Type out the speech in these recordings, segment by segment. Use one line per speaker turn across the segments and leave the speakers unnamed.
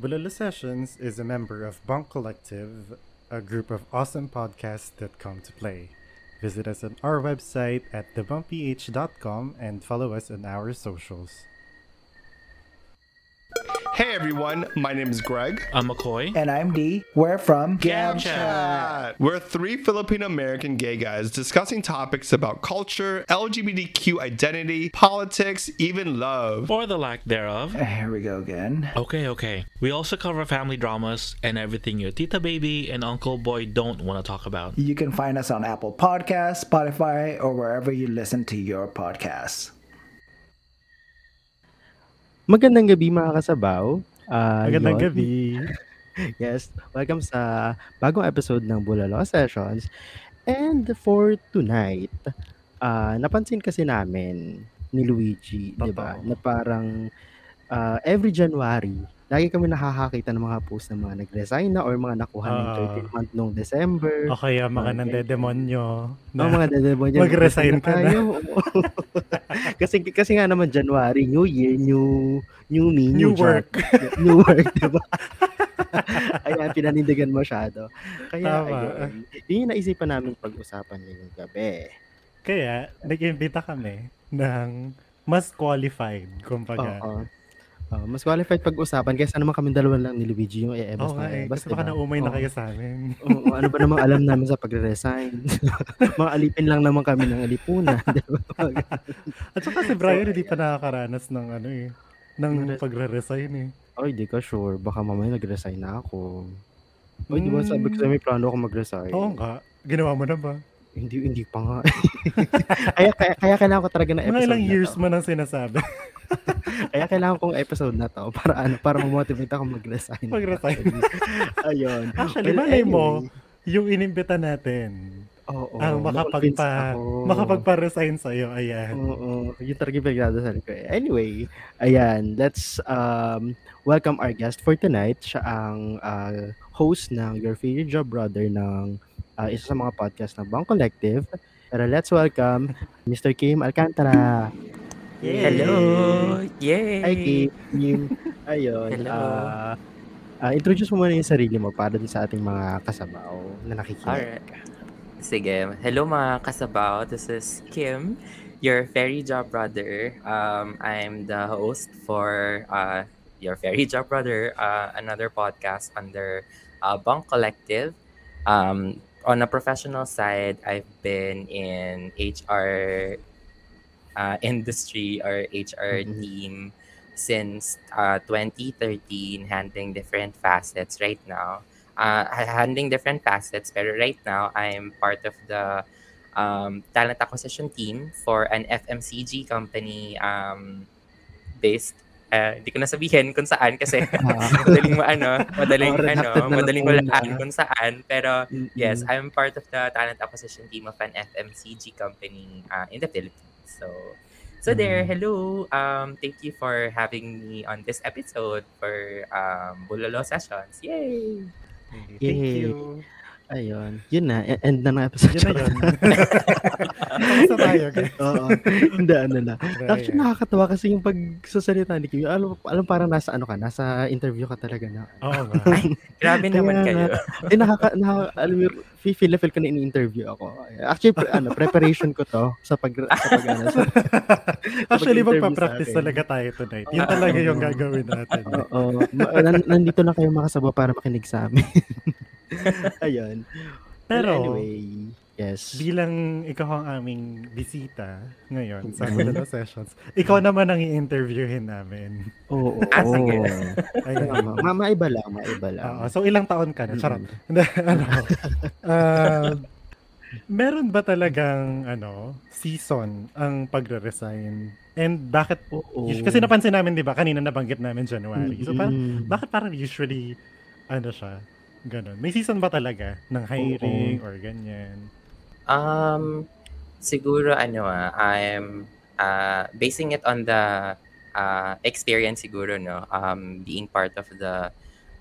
Bulalo Sessions is a member of Bunk Collective, a group of awesome podcasts that come to play. Visit us on our website at thebumpyh.com and follow us on our socials.
Hey everyone, my name is Greg.
I'm McCoy.
And I'm D. We're from
Gam
Chat. We're three Filipino American gay guys discussing topics about culture, LGBTQ identity, politics, even love.
Or the lack thereof.
Here we go again.
Okay, okay. We also cover family dramas and everything your tita baby and uncle boy don't want to talk about.
You can find us on Apple Podcasts, Spotify, or wherever you listen to your podcasts.
Magandang gabi mga kasabaw. Ah,
Magandang
yun.
gabi.
Yes, welcome sa bagong episode ng Bulalo Sessions. And for tonight, ah napansin kasi namin ni Luigi, 'di ba? Na parang ah, every January, lagi kami nakakakita ng mga post ng mga nag-resign na or mga nakuha ng
Ah.
13th month nung December.
O kaya mga
Okay.
nandedemonyo
Oh, mga dedemonyo.
mag-resign ka na.
tayo. kasi kasi nga naman January, New Year, new new me,
New
new, job.
work.
new work, diba? Ayan, pinanindigan masyado. Kaya,
Tama.
ayun, yun yung naisipan namin pag-usapan ngayong gabi.
Kaya, nag-imbita kami ng mas qualified, kumbaga.
Oo. Oo, mas qualified pag-usapan kaysa naman kami dalawa lang ni Luigi yung e-ebas
Oo nga eh. Kasi baka
diba?
naumay na kayo sa amin.
Oo, ano ba namang alam namin sa pagre-resign? Mga alipin lang naman kami ng alipunan. diba?
At saka si Brian hindi pa nakakaranas ng ano eh. Ng
Ng res-
pagre-resign eh.
Ay, di ka sure. Baka mamaya nag-resign na ako. Ay, di ba sabi ko
Mm.
sa'yo may plano ako mag-resign?
Oo nga. Ginawa mo na ba?
Hindi, hindi pa nga. kaya, kaya, kaya kailangan ko talaga na
Mga
episode
ilang
na
years
to.
mo nang sinasabi.
Kaya kailangan kong episode na to para ano, para ma-motivate ako mag-resign.
Mag-resign.
Ayun.
Actually,
Well,
malay mo,
anyway,
yung inimbita natin,
Oo.
ang
na-convince
makapagpa,
ako.
makapagpa-resign sa'yo, ayan.
Oo. Yung talaga yung pinagdadasal ko eh. Anyway, ayan. Let's um, welcome our guest for tonight. Siya ang uh, host ng Your Favorite Job Brother ng uh, isa sa mga podcast ng Bang Collective. Pero let's welcome Mr. Kim Alcantara.
Hello! Yay!
Hi, Kim. Ayun.
Hello.
ah, ah, introduce mo muna yung sarili mo para din sa ating mga kasabaw na nakikinig.
Alright. Sige. Hello mga kasabaw. This is Kim, your fairy job brother. Um, I'm the host for uh, your fairy job brother, uh, another podcast under uh, Bunk Collective. Um, on a professional side, I've been in HR uh, industry or HR
Mhm.
team since uh, 2013, handling different facets right now. Uh, handling different facets, but right now, I'm part of the um, talent acquisition team for an FMCG company um, based uh, hindi ko na sabihin kung saan kasi madaling mo ano, madaling
Oh,
ano,
na lang
madaling walaan kung saan. Pero
Mm-mm.
Yes, I'm part of the talent acquisition team of an FMCG company uh, in the Philippines. So, so there. Hello. Um, thank you for having me on this episode for um, Bulalo sessions. Yay!
Thank
Yay.
you.
Ayun. Yun na. e- End na ng episode.
Yun na yun. Tapos na tayo, guys.
Oo. Hindi, ano na. Actually, nakakatawa kasi yung pagsasalita ni Kim. Alam, alam parang nasa ano ka, nasa interview ka talaga na.
Oo nga.
Grabe naman
Kaya
kayo.
Eh, nakaka, nakaka, alam mo, feel na feel ko na ini-interview ako. Actually, pre- ano, preparation ko to sa pag, sa pag, ano, sa,
Actually, magpa-practice talaga tayo tonight. Yun talaga yung gagawin natin.
Oo. Nandito na kayo makasaba para makinig sa amin. Ayun.
Pero,
Well, anyway, yes.
bilang ikaw ang aming bisita ngayon sa. Bulalo Sessions, ikaw naman ang i-interviewin namin.
Oo.
Ah, sige.
Tama. Ma maiba lang, maiba lang.
Oo, so ilang taon ka na? Charot.
Mm.
Hindi, ano, ah, meron ba talagang ano, season ang pagre-resign? And bakit
Oo.
Kasi napansin namin, 'di ba, kanina nabanggit namin January. So parang
Mm.
bakit parang usually ano siya? Ganun. May season ba talaga ng hiring or ganyan?
Um, siguro ano ah, I'm uh, basing it on the uh, experience siguro no, um, being part of the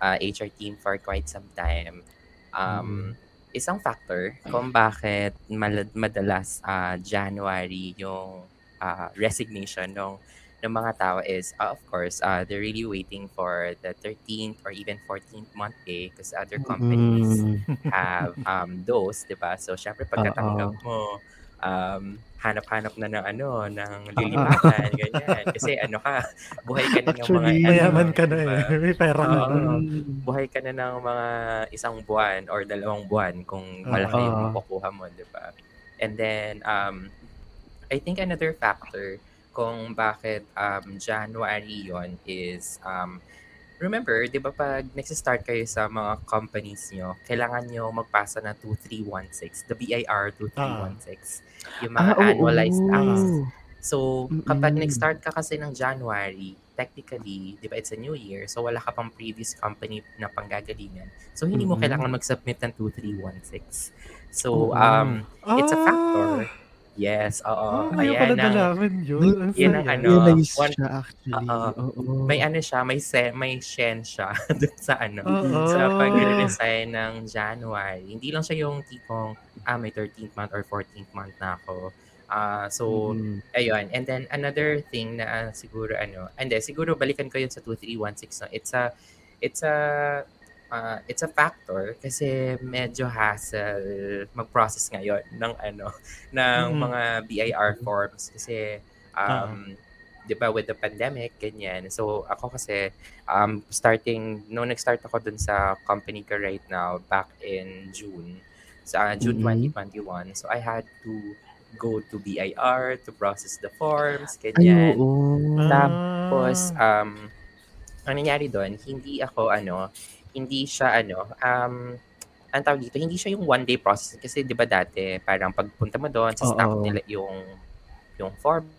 uh, HR team for quite some time. Um, isang factor kung bakit malad- madalas ah, January yung ah, resignation ng ng mga tao is, uh, of course, uh, they're really waiting for the 13th or even 14th month pay because other companies
Mm.
have um, those, di ba? So, syempre, pagkatanggap mo, um, hanap-hanap na ng ano, ng lilipatan, ganyan. Kasi ano ka, buhay ka na ng mga ano,
Mayaman ka na eh. May pera ka na.
Mm.
buhay ka na ng mga isang buwan or dalawang buwan kung malaki yung
Oo.
makukuha mo, di ba? And then, um, I think another factor kung bakit um, January yon is, um, remember, di ba pag nagsistart kayo sa mga companies nyo, kailangan nyo magpasa ng 2316, the BIR 2316, yung mga
Ah,
annualized tax. So, kapag
Mm-mm.
nag-start ka kasi ng January, technically, di ba, it's a new year, so wala ka pang previous company na panggagalingan. So, hindi mo
Mm-mm.
kailangan mag-submit ng 2316. So,
Oo.
um, it's a
Ah!
factor. Yes, oo.
Ah, pala
Ayan ang,
nalaman yun. Ang
Yun ang ano, one-
siya actually.
Oo. May ano siya, may se, may shen siya dun sa ano,
Oo.
sa pag-resign ng January. Hindi lang siya yung tipong, ah, may 13th month or 14th month na ako. Ah, so,
Mm.
Ayun. And then another thing na ah, siguro ano, hindi siguro balikan ko yun sa 2316 no. It's a it's a ah, it's a factor kasi medyo hassle mag-process ngayon ng ano ng
Mhm.
mga BIR forms kasi um 'di ba with the pandemic ganyan. So ako kasi um starting no nag-start ako dun sa company ko right now back in June sa June
Mhm.
2021. So I had to go to BIR to process the forms,
Ay,
ganyan.
oo.
Tapos,
Ah.
um, ang nangyari doon, hindi ako, ano, hindi siya, ano, um, ang tawag dito, hindi siya yung one day process. Kasi, di ba dati, parang pagpunta mo doon, sa staff nila yung, yung form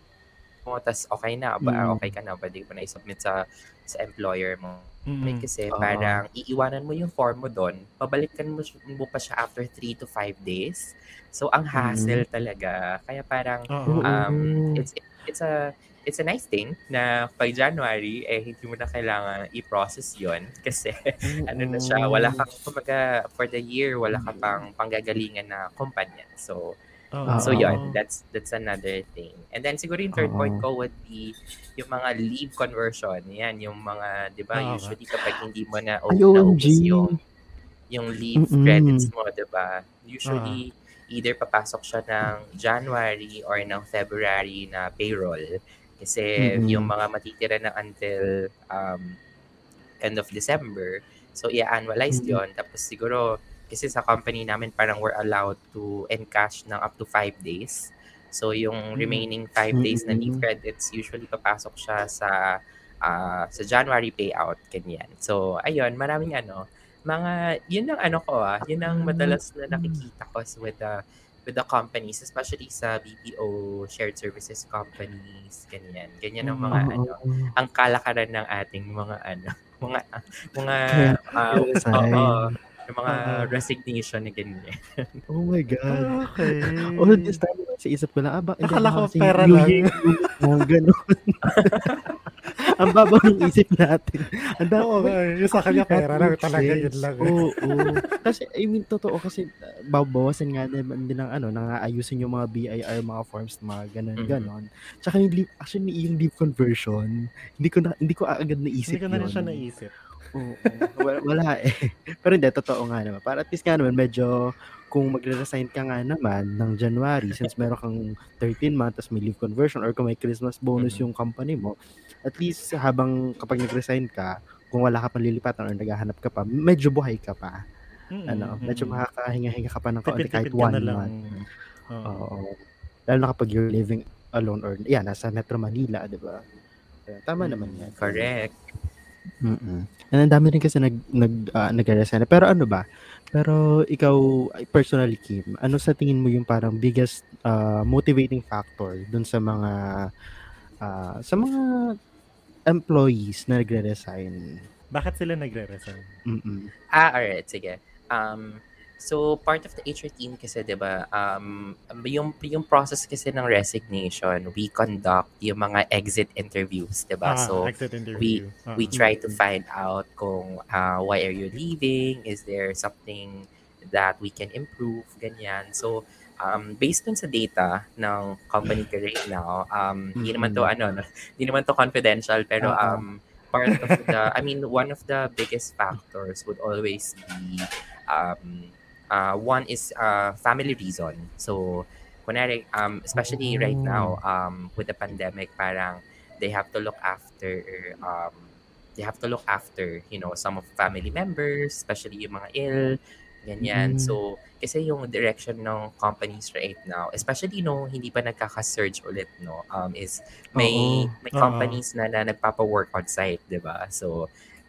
mo, tas okay na, ba,
Mm.
okay ka na, pwede mo na i-submit sa, sa employer mo.
Mm.
Kasi
Oo.
parang iiwanan mo yung form mo doon, pabalikan mo, mo pa siya after 3 to 5 days. So, ang hassle talaga. Kaya parang,
Oo.
um, it's it's a it's a nice thing na pag January eh hindi mo na kailangan i-process 'yon kasi ano na siya wala ka kumbaga for the year wala ka pang panggagalingan na kumpanya so
Oo.
so. 'yon that's that's another thing and then siguro yung third
Oo.
point ko would be yung mga leave conversion yan yung mga 'di ba usually kapag hindi mo na
OMG.
yung yung leave
Mm-mm.
credits mo 'di ba usually either papasok siya ng January or ng February na payroll kasi
Mm-mm.
yung mga matitira na until um, end of December so i-annualize
Mm-mm.
yon tapos siguro kasi sa company namin parang we're allowed to encash ng up to 5 days. So yung remaining 5 days na leave credits usually papasok siya sa ah, sa January payout ganyan. So ayun maraming ano mga yun ang ano ko ah yun ang madalas na nakikita ko with the with the companies especially sa BPO shared services companies ganyan ganyan ang mga
Oo.
ano ang kalakaran ng ating mga ano mga mga ah,
resign.
oo, yung mga
Oo.
resignation na ganyan
Oh my God.
Okay.
All this time, sa isip ko lang, aba, hindi
Akala ko
kasi
pera lang.
Year, Yung ganun. Ang babaw ng isip natin. Ang dami,
Oo, yung sa kanya pera lang talaga yun lang. eh.
Oo, oo. Kasi, I mean, totoo kasi, uh, babawasan nga din, din ng ano, nang aayusin yung mga BIR, mga forms, mga ganun,
Mhm.
ganon. Tsaka yung leave, actually, yung leave conversion, hindi ko na, hindi ko agad naisip
Hindi ko na rin
yun.
siya naisip.
Oo, wala, wala eh. Pero hindi, totoo nga naman. Para at least nga naman, medyo, kung magre-resign ka nga naman ng January, since meron kang 13 month, tapos may leave conversion, or kung may Christmas bonus
Mhm.
yung company mo, at least habang kapag nag-resign ka, kung wala ka pang lilipatan or naghahanap ka pa, medyo buhay ka pa.
Mm-mm,
Ano, medyo
mm-mm.
makakahinga-hinga ka pa ng kaunti kahit
ka
one
na lang.
month.
Oo.
Oo. Lalo na kapag you're living alone or, yeah, nasa Metro Manila, di ba? Tama naman yan.
correct
Mm. And ang dami rin kasi nag nag ah, nagre-resign. Pero ano ba? Pero ikaw personally Kim, ano sa tingin mo yung parang biggest ah, motivating factor dun sa mga ah, sa mga employees na nagre-resign?
Bakit sila nagre-resign?
Mm.
Ah, alright, sige. Um, so, part of the HR team kasi, di ba, um, yung, yung process kasi ng resignation, we conduct yung mga exit interviews, di ba?
Ah,
so,
exit interview. Ah.
we try to find out kung uh, why are you leaving, is there something that we can improve, ganyan. So, um, based dun sa data ng company ko right now, um, hindi naman to ano, no, hindi naman to confidential, pero um, part of the, I mean, one of the biggest factors would always be, um, uh, one is uh, family reason. So, kunwari, um, especially right now, um, with the pandemic, parang they have to look after, um, they have to look after, you know, some of family members, especially yung mga ill, ganyan.
Mm.
So, kasi yung direction ng companies right now, especially no hindi pa nagkaka-surge ulit no, um is may
Oo.
may companies na, na nagpapa-work on site, 'di ba? So,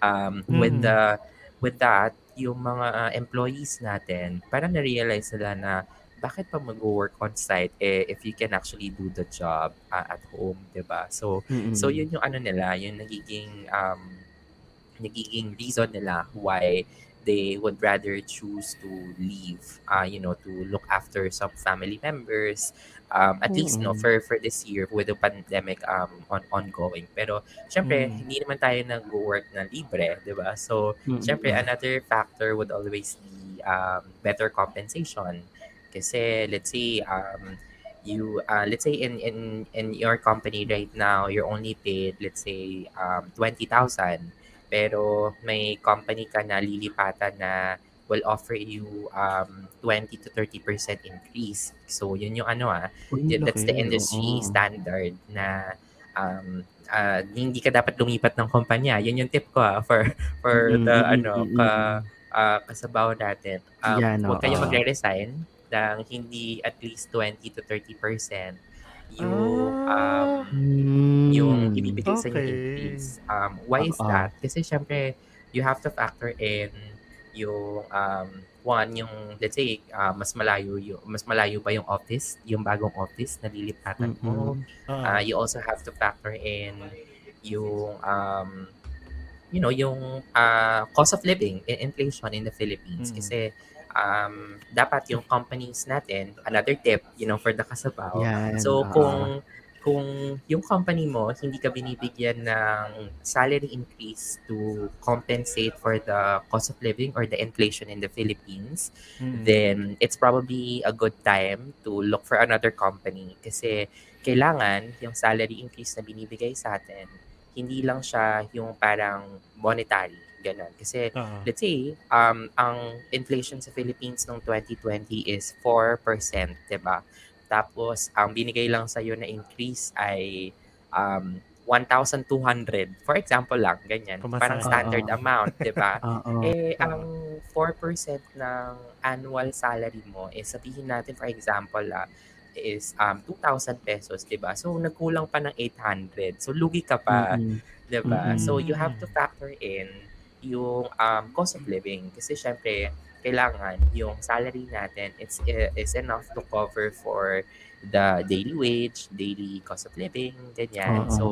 um with
Mm.
the with that, yung mga uh, employees natin, parang na-realize nila na bakit pa mag-work on site eh if you can actually do the job uh, at home, 'di ba? So,
Mm-mm.
So yun yung ano nila, yung nagiging um nagiging reason nila why they would rather choose to leave uh you know to look after some family members um at least no for for this year with the pandemic um on ongoing. Pero syempre
Mm.
hindi naman tayo nag-work na libre 'di ba? So
Mm-mm.
syempre another factor would always be um better compensation. Kasi let's say um you uh, let's say in in in your company right now you're only paid let's say um 20,000 pero may company ka na lilipatan na will offer you um 20 to 30% increase so yun yung ano ah
Uy,
Yeah, that's the industry
oo.
standard na um ah, hindi ka dapat lumipat ng kumpanya. Yun yung tip ko ah, for for
Mm,
the ano ka ah, kasabaw natin. Um,
Yan,
huwag kayo
oo.
magre-resign ng hindi at least 20 to 30% yung um,
Mm.
yung ibibigay sa inyo
Okay.
increase. Um, why is that? Kasi syempre, you have to factor in yung um, one, yung let's say, uh, mas malayo yung, mas malayo pa yung office, yung bagong office na lilipatan mo.
Ah.
Uh, you also have to factor in yung um, you know, yung uh, cost of living in inflation in the Philippines.
Mm.
Kasi um, dapat yung companies natin, another tip, you know, for the kasabaw,
Yan,
So
oo.
kung kung yung company mo hindi ka binibigyan ng salary increase to compensate for the cost of living or the inflation in the Philippines,
Mm.
then it's probably a good time to look for another company kasi kailangan yung salary increase na binibigay sa atin, hindi lang siya yung parang monetary, ganun. Kasi
Ah.
let's say, um, ang inflation sa Philippines noong 2020 is 4%, 'di ba? Tapos, ang binigay lang sa na increase ay um, 1,200. For example lang, ganyan.
Pumasaya.
Parang standard
Oo.
amount, 'di ba? Eh, ang 4% ng annual salary mo, eh, sabihin natin, for example, ah, is um, 2,000 pesos, 'di ba? So, nagkulang pa ng 800. So, lugi ka pa.
Mm-mm.
'di ba?
Mm.
So you have to factor in yung um, cost of living kasi syempre kailangan yung salary natin it's is enough to cover for the daily wage, daily cost of living, ganyan.
Oo.
So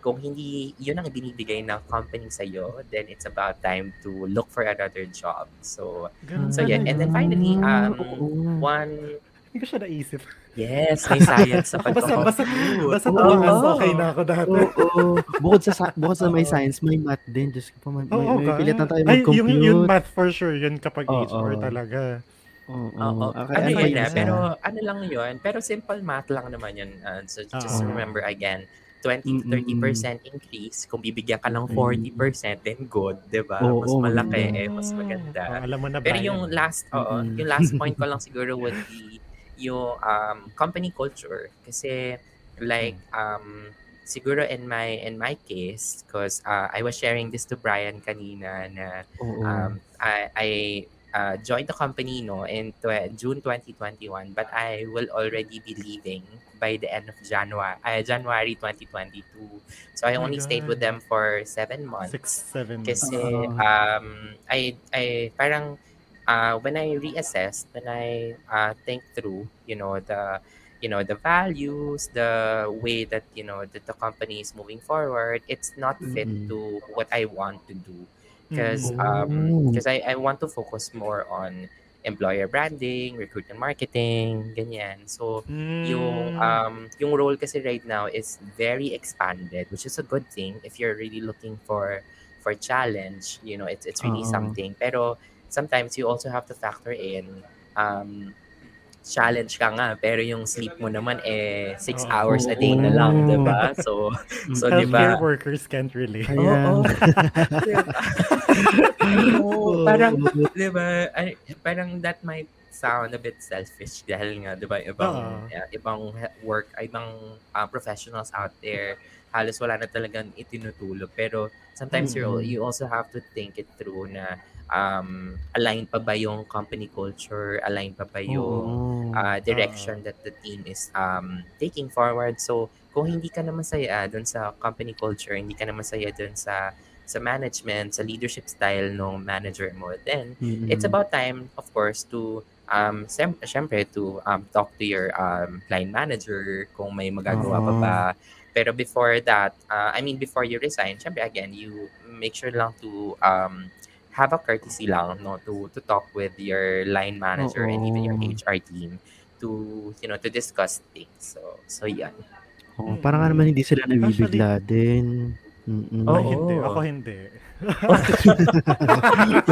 kung hindi yun ang binibigay ng company sa iyo, then it's about time to look for another job. So
Ganun
so yeah, and then finally um one
Hindi ko siya naisip.
yes, may science sa
Basta, basta, basta tumakas, okay na ako dati.
Oo. Bukod sa sa- bukod sa may science, may math din. Diyos ko pa, may,
Oo,
may, may pilitan tayo
Ay, yung,
mag-compute.
yung math for sure, yun kapag
Oo.
HR talaga.
Oo.
Oo.
Okay,
ano
ano
yun na, pero ano lang yun, pero simple math lang naman yun. Uh, so just
Oo.
remember again, 20 to
Mm-mm.
30% increase, kung bibigyan ka ng
Mm.
40%, then good, di ba?
Oo,
mas malaki,
oo.
eh, mas
Oh,
maganda.
alam mo na
Pero
Brian.
yung last, oo, yung last point ko lang siguro would be yung um, company culture. Kasi like, um, siguro in my in my case, because uh, I was sharing this to Brian kanina na
Oo.
um, I, I uh, joined the company no in tw- June 2021 but I will already be leaving by the end of January uh, January 2022 so I
Oh
only stayed with them for seven months
Six, seven.
kasi
Oo.
um, I, I parang uh, when I reassessed when I uh, think through you know the you know the values the way that you know that the company is moving forward it's not fit
Mm-mm.
to what I want to do because
Mm.
um
Oh.
because I, I want to focus more on employer branding recruitment marketing ganyan so yung
Mm.
um yung role kasi right now is very expanded which is a good thing if you're really looking for for challenge you know it's it's really
Oo.
something pero sometimes you also have to factor in um challenge ka nga, pero yung sleep mo naman eh 6
Oo.
hours a day na lang, 'di ba? So so 'di
Healthcare
ba?
workers can't relate.
Oo.
Ayan.
Oo, parang 'di ba? Parang that might sound a bit selfish dahil nga 'di ba ibang
Oo.
uh, ibang work ibang uh, professionals out there halos wala na talagang itinutulog pero sometimes you
Mm.
you also have to think it through na um align pa ba yung company culture align pa ba yung
Oo.
uh, direction that the team is um taking forward. So, kung hindi ka na masaya dun sa company culture, hindi ka na masaya dun sa sa management, sa leadership style ng manager mo, then
Mm-mm.
it's about time, of course, to um sem- syempre to um talk to your um line manager kung may magagawa pa
Oo.
ba. Pero before that, uh, I mean before you resign, syempre again, you make sure lang to um have a courtesy lang no to to talk with your line manager and even your
Oo.
HR team to you know to discuss things. So so yan.
Oo, parang nga naman hindi sila
Actually-
nabibigla din. Mm-mm.
Oo.
Ay, hindi. Ako hindi.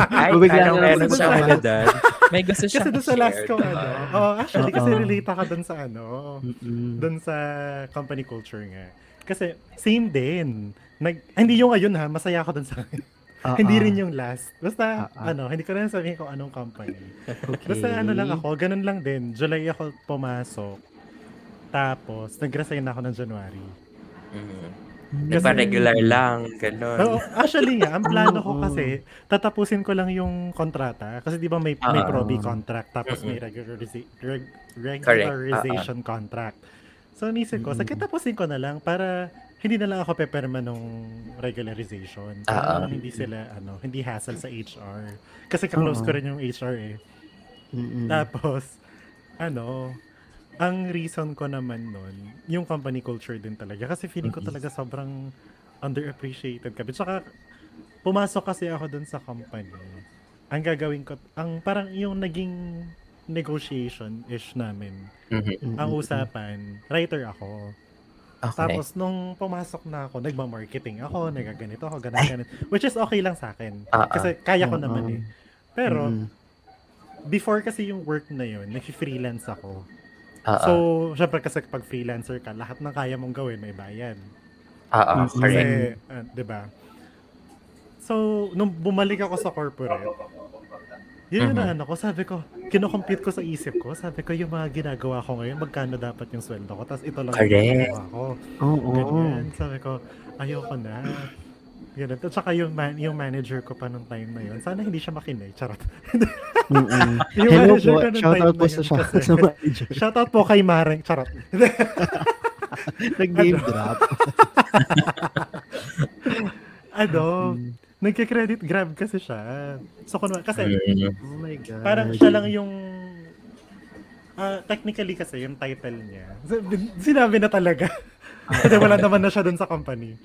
Ay, parang
na lang
meron
sa
siyang
ano.
doon. May gusto
Kasi
siyang
doon sa last ko, ano, oh, actually, kasi
Oo.
relate ako doon sa ano, doon sa company culture nga. Kasi, same din. Nag, hindi yung ayun ha, masaya ako doon sa
Ah,
Hindi
ah.
rin yung last. Basta,
ah.
ano, hindi ko na sabihin kung anong company.
Okay.
Basta ano lang ako, ganun lang din. July ako pumasok. Tapos, nag-resign ako ng January.
Mhm.
Mm.
Di ba regular lang, ganun.
Oo, actually nga, ang plano ko kasi, tatapusin ko lang yung kontrata. Kasi di ba may, may
Ah.
probi contract, tapos may regulariza- reg- regularization contract. So, nisip ko,
Mm-mm.
sige, tapusin ko na lang para hindi na lang ako peperma nung regularization.
Ah,
Para
ah.
naman hindi sila, ano, hindi hassle sa HR. Kasi ka-close
Oo.
ko rin yung HR eh.
Mm-mm.
Tapos, ano, ang reason ko naman nun, yung company culture din talaga. Kasi feeling ko talaga sobrang underappreciated kami. Tsaka, pumasok kasi ako dun sa company. Ang gagawin ko, ang parang yung naging negotiation-ish namin.
Mhm.
Mm-mm.
Ang usapan, writer ako.
Okay.
Tapos, nung pumasok na ako, nagma-marketing ako, nagaganito ako, ganun, ganun. Which is okay lang sa akin.
Ah.
Kasi kaya ko
Oo.
naman eh. Pero,
Mm-mm.
before kasi yung work na yun, nag-freelance ako.
Oo.
So, syempre kasi pag freelancer ka, lahat ng kaya mong gawin may bayad.
Oo,
Mm,
Kasi,
correct.
ah, 'di ba? So, nung bumalik ako sa corporate, yun yung
Mhm.
ano ko, sabi ko, kinocompute ko sa isip ko, sabi ko, yung mga ginagawa ko ngayon, magkano dapat yung sweldo ko, tapos ito lang yung
Correct.
ginagawa ko.
Oo.
Ganyan. Sabi ko, ayoko na. Ganun. At saka yung, man, yung manager ko pa nung time na yun, sana hindi siya makinig. Charot.
Mm-mm.
Yung
Hello
manager
po.
ko nung
Shout
time
out po
na
sa,
yun
sa,
kasi-
sa manager.
Shoutout po kay Mareng. Charot.
Nag-name
Ano?
drop.
ano,
Mm.
Nagka-credit grab kasi siya. So, kunwa, kasi
Mm.
Oh my God.
parang siya lang yung ah, technically kasi yung title niya. Sinabi na talaga. Kasi wala naman na siya dun sa company.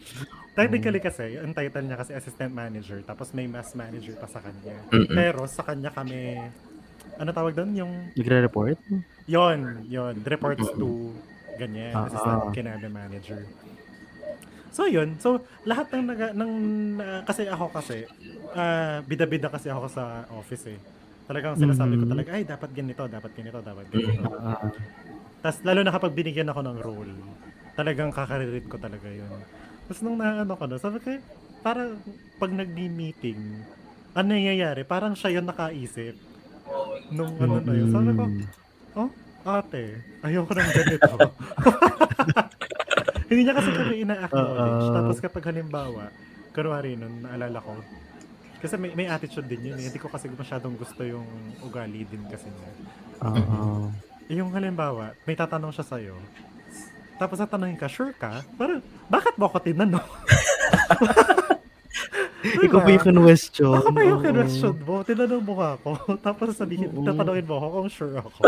Technically kasi, yung title niya kasi assistant manager, tapos may mass manager pa sa kanya.
Mm-mm.
Pero sa kanya kami, ano tawag doon? Yung,
Nagre-report?
yon yon reports to, ganyan,
Ah,
assistant
ah.
kinabe manager. So yun, so lahat ng naga, ng na- kasi ako kasi ah, bida-bida kasi ako sa office eh. Talagang sinasabi ko
Mhm.
talaga, ay dapat ganito, dapat ganito, dapat ganito.
Ah,
Tapos lalo na kapag binigyan ako ng role, talagang kakaririt ko talaga yun. Tapos nung naano ko na, sabi ko, parang pag nag-meeting, ano nangyayari? Parang siya yung nakaisip. Nung ano na yun. Sabi ko,
mm.
oh, ate, ayoko ng ganito. Hindi niya kasi kami ina-acknowledge.
Oo.
Tapos kapag halimbawa, kunwari nun, naalala ko, kasi may, may attitude din yun. eh. Hindi ko kasi masyadong gusto yung ugali din kasi niya. Eh, Yung halimbawa, may tatanong siya sa'yo. Tapos tatanungin ka, sure ka? Parang, bakit mo ako tinanong?
Ikaw pa yung question.
Ako pa yung kinwestiyon mo. Tinanong mo ako. Tapos sabihin, tatanungin mo ako kung sure ako.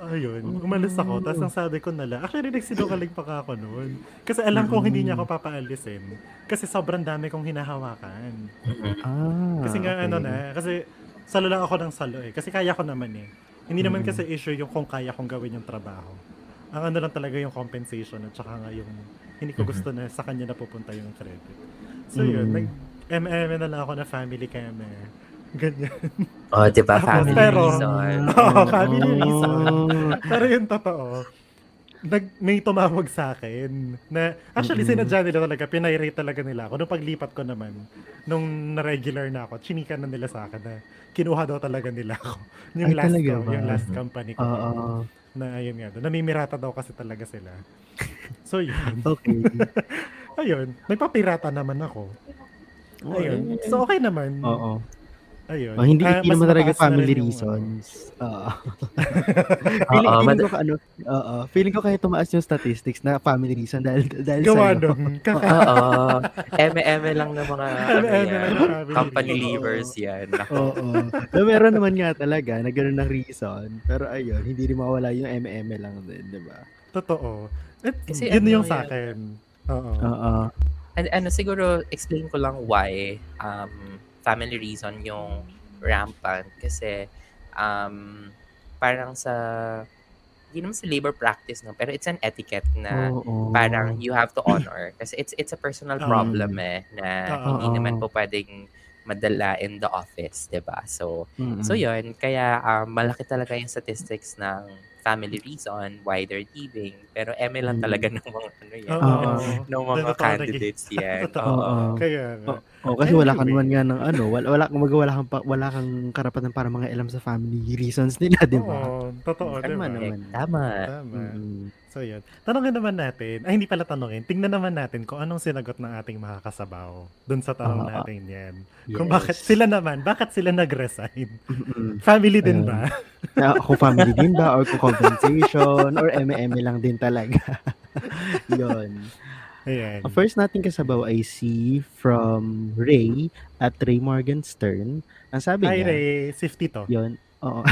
Ayun, umalis ako. Tapos ang sabi ko nala, actually nagsinungaling pa ka ako noon. Kasi alam kong hindi niya ako papaalisin. Kasi sobrang dami kong hinahawakan.
Ah,
Kasi nga
okay.
ano na, kasi salo lang ako ng salo eh. Kasi kaya ko naman eh. Hindi naman
Mm.
kasi issue yung kung kaya kong gawin yung trabaho. Ang ano lang talaga yung compensation at saka nga yung hindi ko gusto na sa kanya na pupunta yung credit. So yun,
Mm.
nag MM na lang ako na family kami. Ganyan.
Oh, di ba?
Tapos,
Family
pero-
reason.
Oo, family
Oh.
reason. Pero yung totoo, nag, may tumawag sa akin na actually
Mm-mm.
sinadya nila talaga, pinirate talaga nila ako. Nung paglipat ko naman, nung na-regular na ako, chinika na nila sa akin na kinuha daw talaga nila ako. Yung
Ay,
last ko,
ba?
yung last company ko.
Oo.
Na ayun nga, namimirata daw kasi talaga sila. So yun.
Okay.
Ayun, nagpapirata naman ako. Ayun. So okay naman.
Oo.
Ayun.
Oh, hindi, hindi
mas
naman talaga
na
family
yung,
reasons. Oo.
Oo,
feeling, feeling
mad-
ko ano, oo. Feeling ko kaya tumaas yung statistics na family reason dahil dahil
Gawa
sa'yo.
doon. Kaka-
Oo. Eme-eme lang ng mga ano company leavers yan.
Oo. Pero meron naman nga talaga na gano'n ng reason. Pero ayun, hindi rin mawala yung MM lang din, di ba?
Totoo. At
Kasi
yun
ano
yung sa akin. Oo.
Oo.
And, ano, siguro, explain ko lang why um, family reason yung rampant. Kasi, um, parang sa, hindi naman sa labor practice, no? Pero it's an etiquette na
Oo.
parang you have to honor. Kasi it's it's a personal
Um,
problem eh, na hindi naman po pwedeng madala in the office, 'di ba? So,
Mm-mm.
so yun, kaya um, malaki talaga yung statistics ng family reason why they're leaving. Pero eme lang
Mm.
talaga ng mga ano yan. Ng mga candidates yan.
Totoo. Kaya nga.
Oh, kasi wala ka naman nga ng ano, wala wala kang wala kang wala kang karapatan para mga alam sa family reasons nila, 'di ba?
Oo, totoo, di
Tama
ba?
naman.
Tama.
Tama.
Mm.
So, yun. Tanongin naman natin, ay hindi pala tanongin, tingnan naman natin kung anong sinagot ng ating mga kasabaw dun sa tanong
Oo.
natin yan. Kung
Yes.
bakit sila naman, bakit sila nag-resign?
Mm-mm.
Family din ba?
Na kung family din ba or kung compensation or MM lang din talaga. 'Yon.
Ayan.
Ang first nating kasabaw ay si from Ray at Ray Morgenstern. Ang sabi
Hi,
niya,
Ray. Safety to.
yon Oo.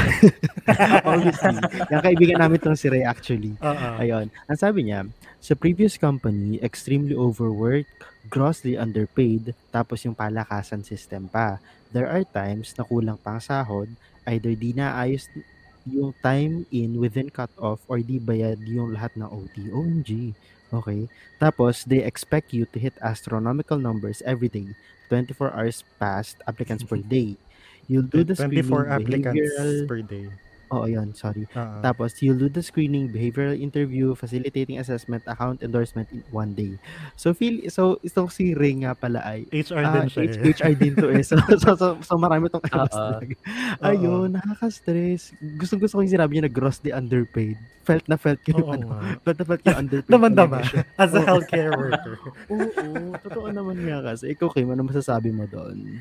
Obviously. Yung kaibigan namin tong si Ray actually.
Oo.
Ayun. Ang sabi niya, sa previous company, extremely overworked, grossly underpaid, tapos yung palakasan system pa. There are times na kulang pang sahod, either di naayos yung time in within cut-off or di bayad yung lahat ng OT. OMG. Okay. Tapos, they expect you to hit astronomical numbers every day. 24 hours past applicants per day. You'll do the
24
screening,
applicants
behavioral...
per day.
Oo, yun. Sorry.
Oo.
Tapos, you'll do the screening, behavioral interview, facilitating assessment, account endorsement in one day. So, feel, so, itong si Ray nga pala ay,
HR
ah,
din siya.
H-
eh.
HR din to eh. So, so, so, so marami tong kalas
Oo.
talaga. Ayun, nakaka-stress. Gusto gusto ko yung sinabi niya na grossly underpaid. Felt na felt ko yung
Oo
ano. Felt na felt ko yung underpaid. Talaga siya.
As a
Oo.
healthcare worker.
Oo, totoo naman nga kasi. Ikaw, Kim, ano masasabi mo doon?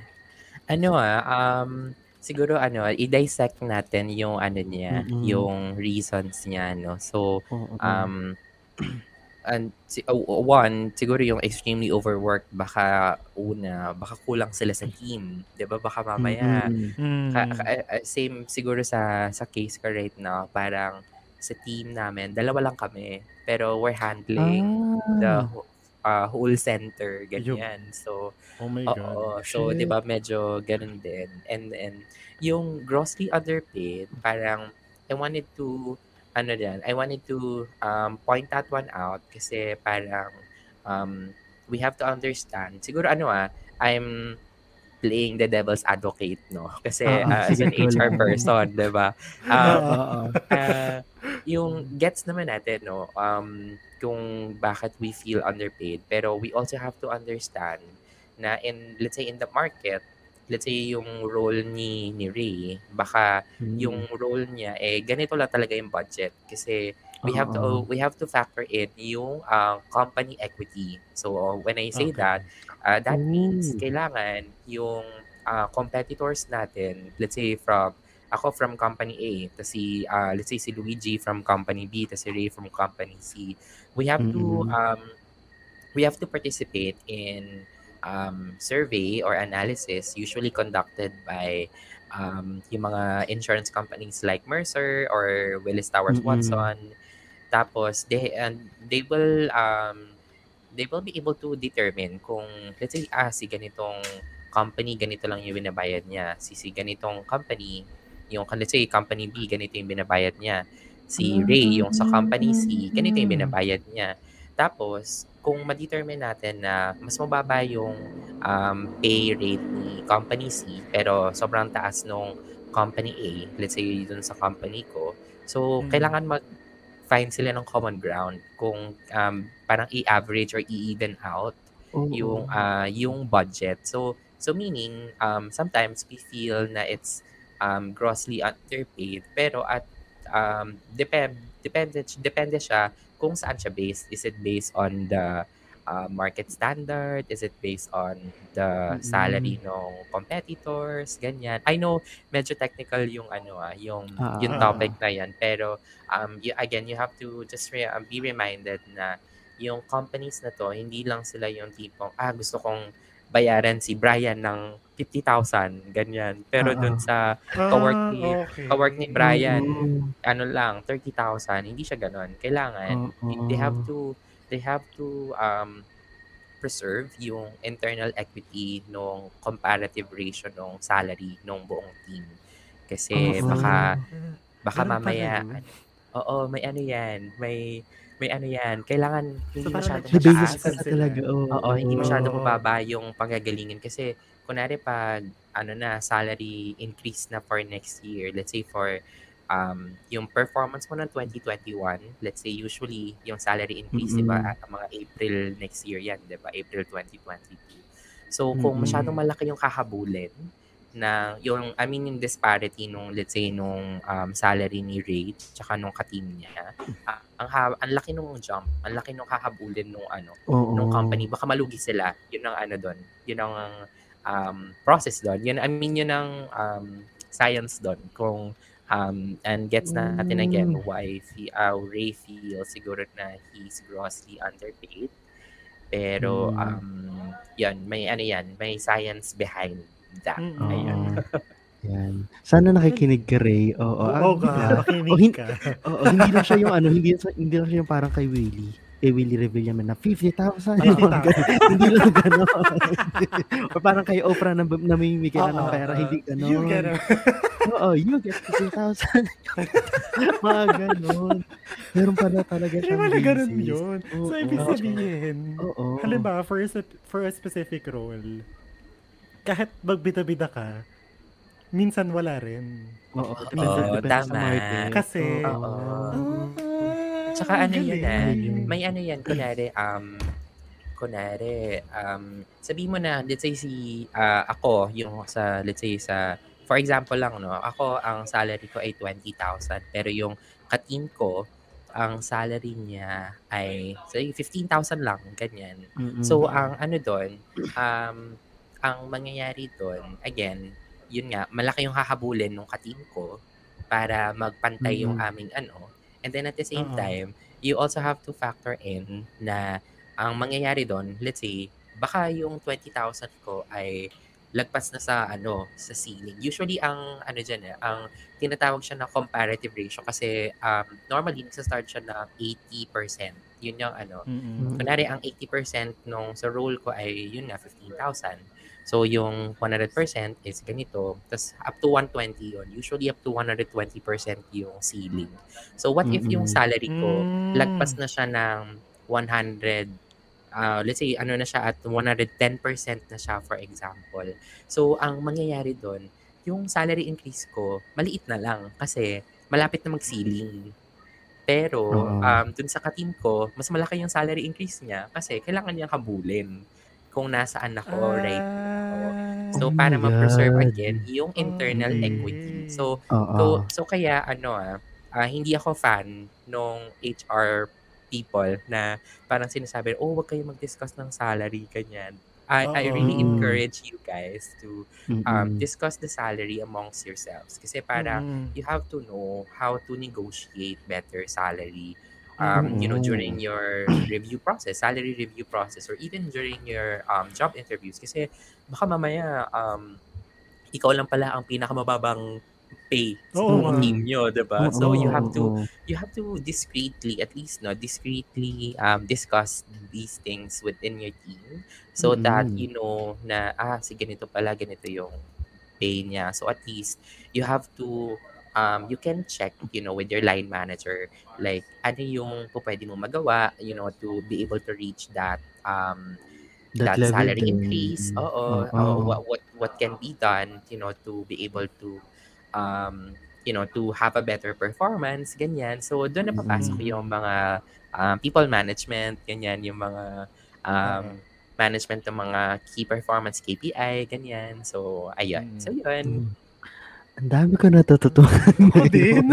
Ano ah, um, siguro ano, i-dissect natin yung ano niya,
Mm-mm.
yung reasons niya, no? So, um, and si, oh, one, siguro yung extremely overworked, baka una, baka kulang sila sa team, 'di ba? Baka mamaya,
Mm-mm.
Mm.
ka- ka- eh, same siguro sa sa case ko right now, parang sa team namin, dalawa lang kami, pero we're handling the
Ah.
wh- uh, whole center, ganyan. So,
Oh my
Oo.
God.
So,
Shit.
'di ba medyo ganun din. And and yung grossly underpaid, parang I wanted to ano din, I wanted to um, point that one out kasi parang um, we have to understand. Siguro ano ah, I'm playing the devil's advocate, no? Kasi
Oo,
uh, as an HR person, 'di ba? Um,
Oo. oo.
uh, yung gets naman natin, no, um, kung bakit we feel underpaid. Pero we also have to understand na in, let's say, in the market, let's say, yung role ni, ni Ray, baka
Mm.
yung role niya, eh, ganito lang talaga yung budget. Kasi we have to we have to factor in yung uh, company equity. So when I say
Okay.
that, uh, that means
Ooh.
kailangan yung uh, competitors natin, let's say from ako from company A, tas si uh, let's say si Luigi from company B, tas si Ray from company C. We have to
Mm-mm.
um we have to participate in um, survey or analysis usually conducted by um, yung mga insurance companies like Mercer or Willis Towers
Mm-mm.
Watson. Tapos they and they will um they will be able to determine kung let's say ah si ganitong company ganito lang yung binabayad niya. Si si ganitong company yung let's say company B ganito yung binabayad niya. Si Ray yung sa company C ganito yung binabayad niya. Tapos kung ma-determine natin na mas mababa yung um, pay rate ni company C pero sobrang taas nung company A, let's say dun sa company ko, so
Mm.
kailangan mag find sila ng common ground kung um, parang i-average or i-even out
Oo.
yung ah yung budget. So so meaning um sometimes we feel na it's um grossly underpaid pero at um depend depende depende siya kung saan siya based. Is it based on the uh, market standard? Is it based on the salary ng competitors? Ganyan. I know medyo technical yung ano ah, yung
Ah,
yung
ah,
topic na yan pero um you, again you have to just re- um, be reminded na yung companies na to, hindi lang sila yung tipong, ah, gusto kong bayaran si Brian ng 50,000, ganyan. Pero
Ah,
dun
ah.
sa
Ah,
kawork ni,
okay.
kawork ni Brian,
Oo.
ano lang, 30,000, hindi siya ganon. Kailangan,
Oo.
they have to, they have to, um, preserve yung internal equity nung comparative ratio nung salary nung buong team. Kasi
Oo.
baka, baka
Ganun
mamaya, ano, oo, may ano yan, may, may ano yan, kailangan hindi
So,
basis
mataas.
pala talaga. Oo.
Oo, hindi masyadong
Oo.
mababa yung panggagalingin kasi kunwari pag ano na salary increase na for next year, let's say for um yung performance mo ng 2021, let's say usually yung salary increase, di ba, at mga April next year yan, di ba? April 2022. So kung
Mm-mm.
masyadong malaki yung kahabulin na yung I mean yung disparity nung let's say nung um, salary ni Ray tsaka nung ka-team niya ah, ang ha- ang laki nung jump ang laki nung kahabulin nung ano
Oo.
ng company, baka malugi sila. Yun ang ano doon. Yun ang um, process doon. Yun, I mean, yun ang um, science doon. Kung, um, and gets natin again
Mm.
why fi, uh, Ray feels siguro na he's grossly underpaid. Pero,
Mm.
um, yun, may ano yan, may science behind that.
Mm.
Oo.
Ayun.
Yan. Sana nakikinig ka, Ray. Oo.
Oo
ah,
ka,
ah,
makinig
oh, hin-
ka.
Oo, hindi lang siya yung ano, hindi, hindi lang siya yung parang kay Willie. Kay Willie Revilla na 50,000.
50,000.
hindi lang gano'n. o parang kay Oprah na namimigay na ng
Oo,
pera,
oo.
hindi gano'n.
You get it.
Oo, you get 50,000. Mga gano'n. Meron pala talaga
Hindi
siyang
wala ganun
basis.
yun. So,
Oo.
ibig sabihin,
Oo.
halimbawa, for a, for a specific role, kahit magbida-bida ka, minsan wala rin.
Oo. Minsan depende sa
tama.
Kasi,
Oo.
Ah,
Tsaka ano yun ah, may ano yan, kunwari, um, kunwari, um, sabi mo na, let's say si, ah, ako, yung sa, let's say sa, for example lang, no, ako, ang salary ko ay 20,000, pero yung ka-team ko, ang salary niya ay, say, 15,000 lang, ganyan.
Mm-mm.
So, ang ano doon, um, ang mangyayari doon, again, yun nga, malaki yung hahabulin ng ka-team ko para magpantay yung
Mm.
aming ano. And then at the same
Oo.
time, you also have to factor in na ang mangyayari doon, let's say, baka yung 20,000 ko ay lagpas na sa ano, sa ceiling. Usually ang ano diyan eh, ang tinatawag siya na comparative ratio kasi um, normally nagsa-start siya ng 80%. Yun yung ano,
Mm-mm.
Kunwari, ang 80% nung sa role ko ay, yun nga, 15,000. So, yung 100% is ganito. Tapos, up to 120 yun. Usually, up to 120% yung ceiling. So, what if yung salary ko,
Mm.
lagpas na siya ng 100, uh, let's say, ano na siya, at 110% na siya, for example. So, ang mangyayari doon, yung salary increase ko, maliit na lang kasi malapit na mag-ceiling. Pero, um, dun sa ka-team ko, mas malaki yung salary increase niya kasi kailangan niyang habulin kung nasaan ako right
Ah,
So,
Oh
para ma-preserve again yung internal
Okay.
equity. So,
Oo.
so, so kaya, ano ah, ah, hindi ako fan nung HR people na parang sinasabi, oh, wag kayo mag-discuss ng salary, ganyan. I, I really
Oo.
encourage you guys to um, discuss the salary amongst yourselves. Kasi para
mm.
you have to know how to negotiate better salary um, you know,
Oo.
during your review process, salary review process, or even during your um, job interviews. Kasi baka mamaya, um, ikaw lang pala ang pinakamababang pay sa
nga.
team nyo, diba?
Oo,
So you have to you have to discreetly, at least, no, discreetly um, discuss these things within your team so that
Mm.
you know na, ah, si ganito pala, ganito yung pay niya. So at least, you have to um, you can check, you know, with your line manager, like, ano yung po pwede mo magawa, you know, to be able to reach that, um, that,
level
salary
din.
increase. Oo.
Oo.
oo, what, what, what can be done, you know, to be able to, um, you know, to have a better performance, ganyan. So, doon na papasok
Mm.
yung mga um, people management, ganyan, yung mga um, management ng mga key performance KPI, ganyan. So, ayun.
Mm.
So, yun.
Mm. Ang dami ko natututunan.
Ako din.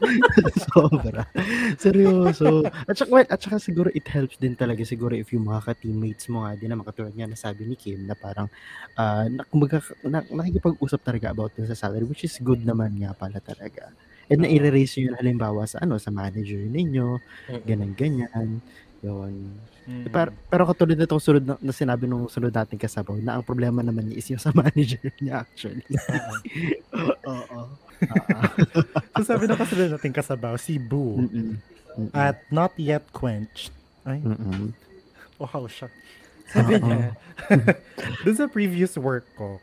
Sobra. Seryoso. At saka, well, at saka siguro it helps din talaga siguro if yung mga ka-teammates mo nga din na makatulad nga na sabi ni Kim na parang uh, na, kumbaga, na, nakikipag-usap talaga about dun sa salary which is good naman nga pala talaga. And na-raise nyo yun halimbawa sa ano sa manager ninyo,
Mm-mm.
Yun.
Mm.
Pero, pero katulad na itong sunod na, na sinabi nung sunod nating kasabaw na ang problema naman niya is yung sa manager niya actually. Oo. Oo.
so sabi na kasunod natin kasabaw, si Boo,
Mm-mm. Mm-mm.
at not yet quenched. Ay,
Mm-mm.
wow siya. Sabi niya, dun sa previous work ko,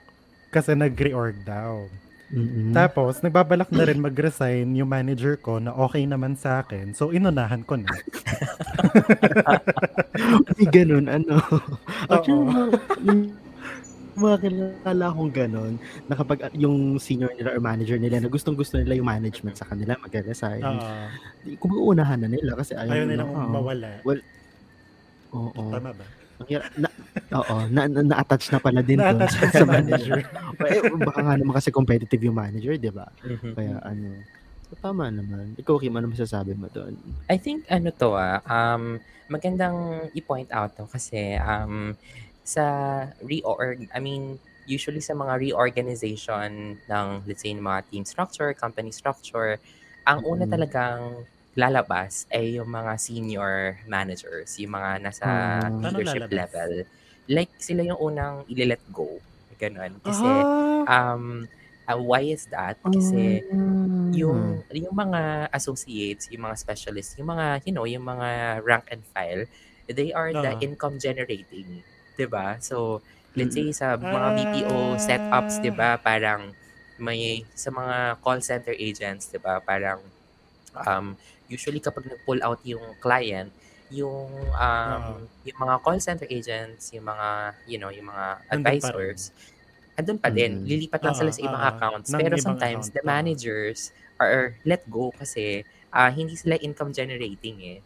kasi nag-reorg daw.
Mm-mm.
Tapos, nagbabalak na rin mag-resign yung manager ko na okay naman sa akin. So, inunahan ko na.
May ganun, ano. Actually, mga, kilala akong ganun, na kapag yung senior nila or manager nila na gustong gusto nila yung management sa kanila, mag-resign.
Oo.
Kung uunahan na nila kasi ayaw,
Ayaw
nila.
nilang
oo.
mawala.
Oo.
Tama ba?
Na, oo, na, na, na-attach na pala din doon
Na-attach
sa,
manager.
eh, baka nga naman kasi competitive yung manager, di ba?
Mhm.
Kaya ano, so, tama naman. Ikaw, Kim, ano masasabi mo doon?
I think ano to ah, um, magandang i-point out to kasi um, sa reorg, I mean, usually sa mga reorganization ng, let's say, ng mga team structure, company structure, ang una
Mhm.
talagang lalabas ay yung mga senior managers, yung mga nasa
Ah.
Paano
leadership level. Like, sila yung unang ile-let go. Ganun. Kasi,
Ah,
um, uh, why is that? Kasi,
Mm.
yung yung mga associates, yung mga specialists, yung mga, you know, yung mga rank and file, they are the
Oo.
income generating, 'di ba? So, let's say sa mga BPO setups, 'di ba, parang may sa mga call center agents, 'di ba, parang um usually kapag nag-pull out yung client, yung um
Oo.
yung mga call center agents, yung mga, you know, yung mga advisors, andun pa din.
Mm.
Lilipat lang
Oo,
sila sa ibang
oo.
accounts.
Ng
Pero sometimes,
account,
the managers are let go kasi ah, hindi sila income generating eh.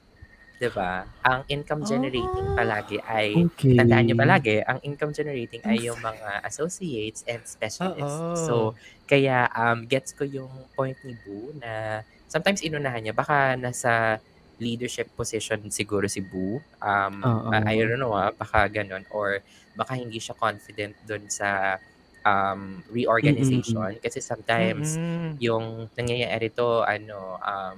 'Di ba? Ang income generating
Ah.
palagi ay,
Okay.
tandaan nyo palagi, ang income generating ay yung mga associates and specialists.
Oo.
So, kaya um, gets ko yung point ni Boo na sometimes inunahan niya. Baka nasa leadership position siguro si Boo. Um,
Oo.
I I don't know ah, baka ganun. Or baka hindi siya confident dun sa um, reorganization. Kasi sometimes,
mm-mm.
yung nangyayari to, ano, um,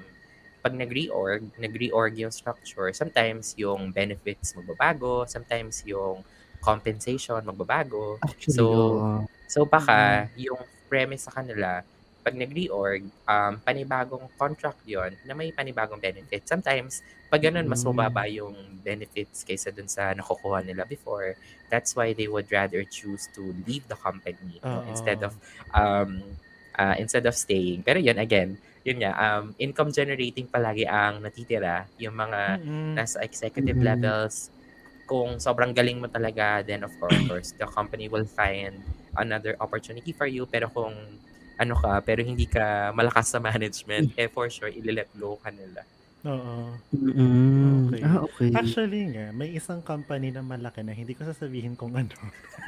pag nag-reorg, nag-reorg yung structure, sometimes yung benefits magbabago, sometimes yung compensation magbabago.
Actually,
So,
oo.
So baka yung premise sa kanila, pag nag-reorg, um, panibagong contract yon na may panibagong benefits. Sometimes, pag ganun, mas
Mm.
mababa yung benefits kaysa dun sa nakukuha nila before. That's why they would rather choose to leave the company no?
Oo.
instead of um, uh, instead of staying. Pero yun, again, yun nga, um, income generating palagi ang natitira. Yung mga
Mm-mm.
nasa executive
Mm.
levels, kung sobrang galing mo talaga, then of course, the company will find another opportunity for you. Pero kung ano ka, pero hindi ka malakas sa management, eh for sure, ililet go ka nila.
Oo.
Mm,
Okay.
Ah, okay.
Actually nga, may isang company na malaki na hindi ko sasabihin kung ano.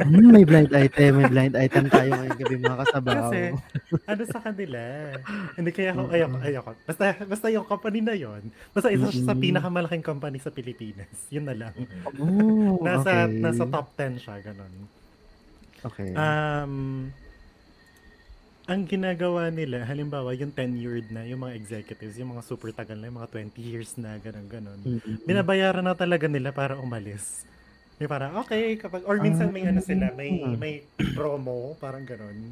Mm, may blind item, may blind item tayo ngayong gabi mga kasabaw.
Kasi, ano sa kanila? Hindi kaya ako,
Oo.
ayoko, ayoko. Basta, basta yung company na yon basta isa siya sa pinakamalaking company sa Pilipinas. Yun na lang.
Oh,
Nasa,
okay.
nasa top 10 siya, ganun.
Okay.
Um, ang ginagawa nila, halimbawa, yung tenured na, yung mga executives, yung mga super tagal na, yung mga 20 years na, ganun, ganun.
Mm-mm.
Binabayaran na talaga nila para umalis. May para, okay, kapag, or minsan may ano sila, may,
Ah.
may promo, parang ganun,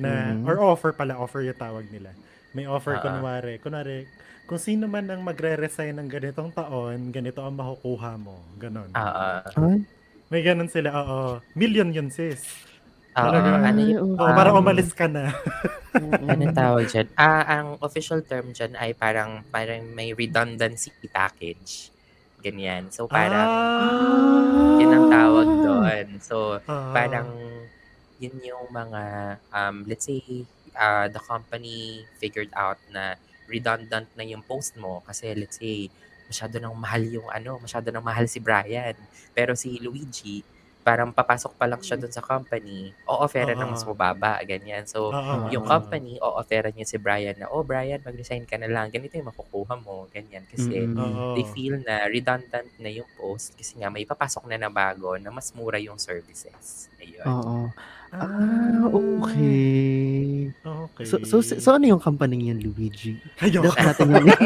na,
Mhm.
or offer pala, offer yung tawag nila. May offer,
Ah.
kunwari, kunwari, kung sino man ang magre-resign ng ganitong taon, ganito ang makukuha mo. Ganon.
Ah, ah.
Ay,
May ganon sila, oo. Million yun, sis.
Oo,
Talaga?
ano yung,
Oo, para
um,
umalis ka na.
ano tawag dyan? Ah, ang official term dyan ay parang, parang may redundancy package. Ganyan. So, parang,
ah,
yun ang tawag doon. So,
Ah.
parang, yun yung mga, um, let's say, uh, the company figured out na redundant na yung post mo kasi let's say, masyado nang mahal yung ano, masyado nang mahal si Brian. Pero si Luigi, parang papasok pa lang siya dun sa company, o-offeran ng mas mababa, ganyan. So,
Oo.
yung company, o-offeran niya si Brian na, oh, Brian, mag-resign ka na lang. Ganito yung makukuha mo. Ganyan. Kasi.
Oo.
they feel na redundant na yung post kasi nga may papasok na na bago na mas mura yung services. Ayun.
Oo. Ah, okay.
Okay.
So, so, so ano yung company yun, Luigi?
Ayoko.
Dapat natin yung...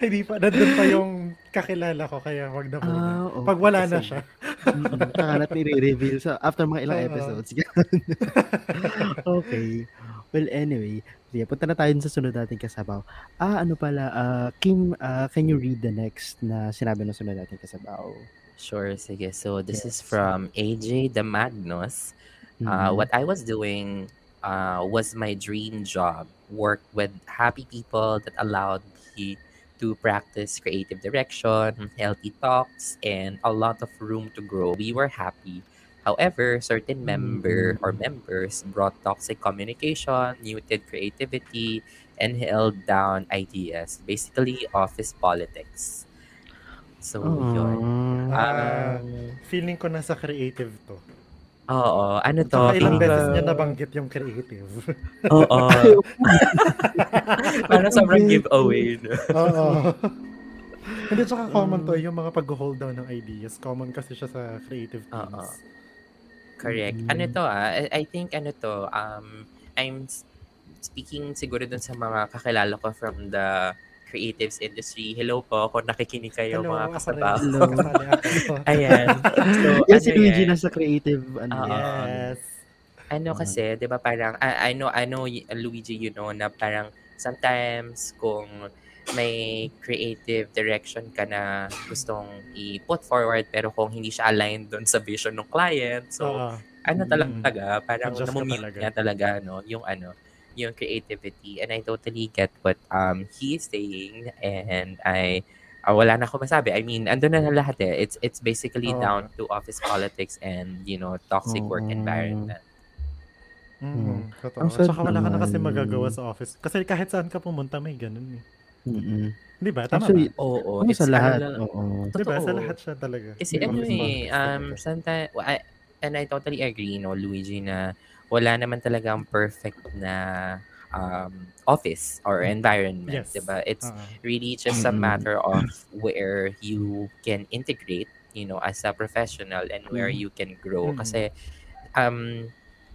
Hindi pa. Nandun pa yung kakilala ko, kaya wag na muna.
Ah, okay.
Pag wala na
Sige.
siya.
Saka natin i-reveal sa after mga ilang
Oo.
episodes. okay. Well, anyway. Sige, punta na tayo sa sunod nating kasabaw. Ah, ano pala, ah, Kim, ah, can you read the next na sinabi ng sunod nating kasabaw?
Sure, sige. So, this is
Yes.
from AJ the Magnus. Uh,
Mm.
what I was doing uh, was my dream job. Work with happy people that allowed me to practice creative direction, healthy talks, and a lot of room to grow. We were happy. However, certain member or members brought toxic communication, muted creativity, and held down ideas. Basically, office politics. So, yun.
Ah,
Ah,
feeling ko nasa creative to.
Oo, ano to?
Tsaka ilang beses niya nabanggit yung creative.
Oo. Parang sobrang giveaway. no?
Oo. Hindi, tsaka common to, yung mga pag-hold down ng ideas. Common kasi siya sa creative teams.
Oo. Correct. Ano to ah, I, I think ano to, um, I'm speaking siguro dun sa mga kakilala ko from the creatives industry. Hello po, kung nakikinig kayo
Hello,
mga kasabaw.
Hello.
Ayan. So,
Yes, si
ano
Luigi
yan?
nasa creative, ano.
Yes.
Ano kasi, 'di ba parang I, I know I know y- Luigi you know na parang sometimes kung may creative direction ka na gustong i-put forward pero kung hindi siya aligned doon sa vision ng client so
Oo.
ano
Mm.
talaga parang
Adjust ka
namumute
talaga.
niya talaga no yung ano yung creativity and I totally get what um he is saying and I ah, wala na ako masabi. I mean, andun na na lahat eh. It's it's basically
Oo.
down to office politics and, you know, toxic work
Oo.
environment.
Mm, totoo.
Ang sad
wala ka na kasi magagawa sa office. Kasi kahit saan ka pumunta, may ganun eh.
Mm-mm.
Di ba? Tama
Actually,
ba?
Oo.
ano
it's
sa lahat. Oo.
Di ba? Sa lahat siya talaga.
Kasi ano eh, um, sometimes, and I totally agree, no, Luigi, na wala naman talagang perfect na um, office or environment,
Yes.
diba? It's
Oo.
really just a
Mm.
matter of where you can integrate, you know, as a professional and where
Mm.
you can grow.
Mm.
Kasi, um,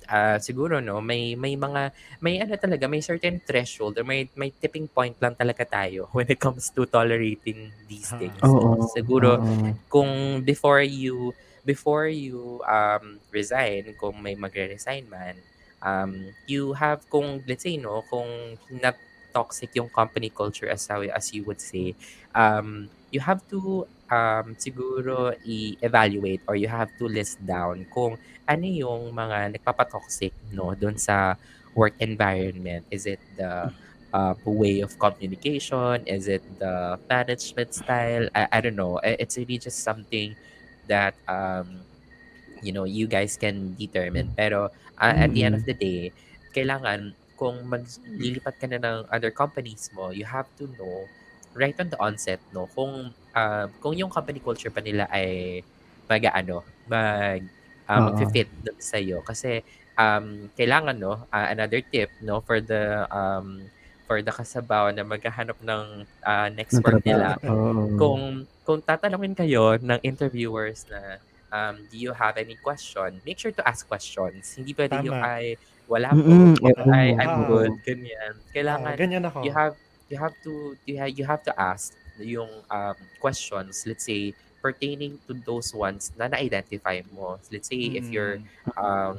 ah, siguro, no, may, may mga, may ano talaga, may certain threshold or may, may tipping point lang talaga tayo when it comes to tolerating these
Ah.
things.
Oo.
no? Siguro,
Oo.
kung before you before you um resign kung may magre-resign man um you have kung let's say no kung not toxic yung company culture as as you would say um you have to um siguro i-evaluate or you have to list down kung ano yung mga nagpapatoxic no doon sa work environment. Is it the uh, way of communication? Is it the management style? I, I don't know. It's really just something that um you know you guys can determine. Pero uh, at the end of the day kailangan kung maglilipat ka na ng other companies mo you have to know right on the onset no kung uh, kung yung company culture pa nila ay mag ano mag um,
Oo.
fit dun sa iyo kasi um kailangan no uh, another tip no for the um for the kasabaw na maghahanap ng uh, next work nila.
Oo.
kung kung tatanungin kayo ng interviewers na um, do you have any question, make sure to ask questions. Hindi pwede yung
Tama.
ay wala po, or
oo.
ay I'm
Oo.
good, ganyan. Kailangan
ganyan ako.
you have you have to you have, you have to ask yung um, questions, let's say pertaining to those ones na na-identify mo. Let's say if you're
Mm.
um,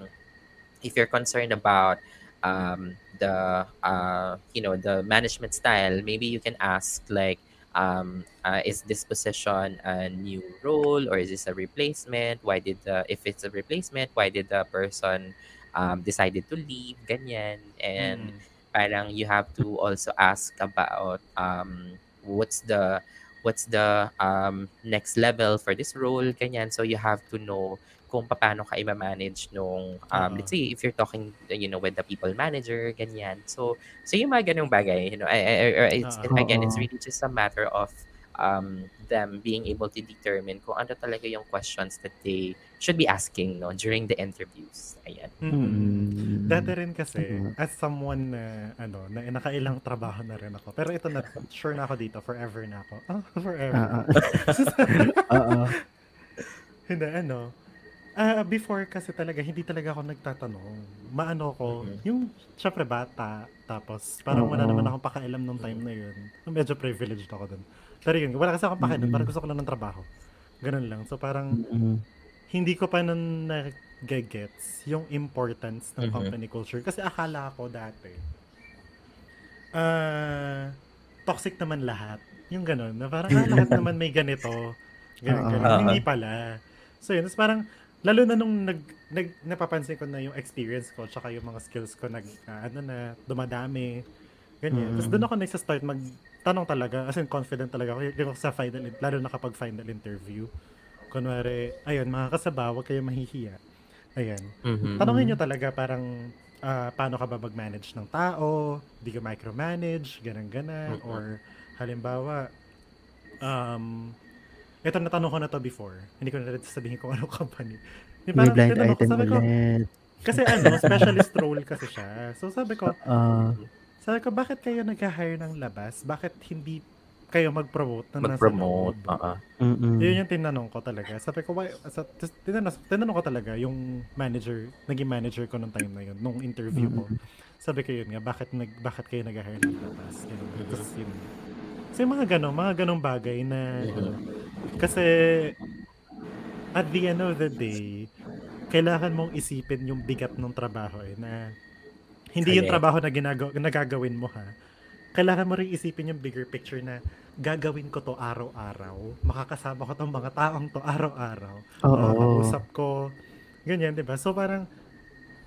if you're concerned about um, the uh, you know the management style, maybe you can ask like um, uh, is this position a new role or is this a replacement? Why did the if it's a replacement, why did the person um, decided to leave? Ganyan. And
Mm.
parang you have to also ask about um, what's the what's the um, next level for this role, ganyan. So you have to know kung paano ka i-manage nung, um,
Oo.
let's say, if you're talking, you know, with the people manager, ganyan. So, so yung mga ganung bagay, you know, I, I, I- it's,
Oo.
again, it's really just a matter of um, them being able to determine kung ano talaga yung questions that they should be asking no during the interviews. Ayan.
Mm-mm.
Mm.
Dati rin kasi,
Mhm.
as someone na, ano, na nakailang trabaho na rin ako. Pero ito na, sure na ako dito, forever na ako. Ah, forever.
Ah. Oo.
Hindi, ano. Ah, before kasi talaga, hindi talaga ako nagtatanong. Maano ko,
Mhm.
yung, syempre bata, tapos parang wala
Oo.
naman akong pakialam nung time na yun. Medyo privileged ako dun. Pero yun, wala kasi akong pakialam,
Mhm.
parang gusto ko lang ng trabaho. Ganun lang. So parang,
Mm.
hindi ko pa nun nag-gets yung importance ng
Mhm.
company culture. Kasi akala ko dati, ah, toxic naman lahat. Yung ganun, na parang ah, lahat naman may ganito. Ganun, ganun.
Oo.
Hindi pala. So yun, parang, lalo na nung nag, nag, napapansin ko na yung experience ko, tsaka yung mga skills ko, nag, ah, ano na, dumadami. Ganyan. Tapos
Mm.
doon ako nagsa-start mag, tanong talaga, as in confident talaga ako, yung sa final, lalo na kapag final interview. Kunwari, ayun, mga kasabaw, huwag kayo mahihiya. Ayan.
Mhm.
Tanongin nyo talaga parang ah, paano ka ba mag-manage ng tao, di ka micromanage, ganang-ganan,
Mhm.
or halimbawa, um, ito natanong ko na to before, hindi ko na rin sabihin kung anong company. Di
May
parang
blind
tinanong ko,
item
sabi ko,
ulit.
kasi ano, specialist role kasi siya. So sabi ko,
Ah,
sabi ko, bakit kayo nag-hire ng labas? Bakit hindi kayo mag-promote na nasa
Mag-promote.
loob?
Oo.
mm-mm.
Yun yung tinanong ko talaga. Sabi ko, why, sa, tinanong, tinanong ko talaga yung manager, naging manager ko nung time na yun, nung interview ko. Sabi ko yun nga, bakit, nag, bakit kayo nag-hire ng labas? Ganun. Tapos yun. So yung mga ganun, mga ganung bagay na, ano, kasi, at the end of the day, kailangan mong isipin yung bigat ng trabaho eh, na hindi yung
Correct.
trabaho na ginagaw, nagagawin mo ha. Kailangan mo rin isipin yung bigger picture na gagawin ko to araw-araw. Makakasama ko tong mga taong to araw-araw.
Oo.
Makakausap ko. Ganyan, di ba? So parang,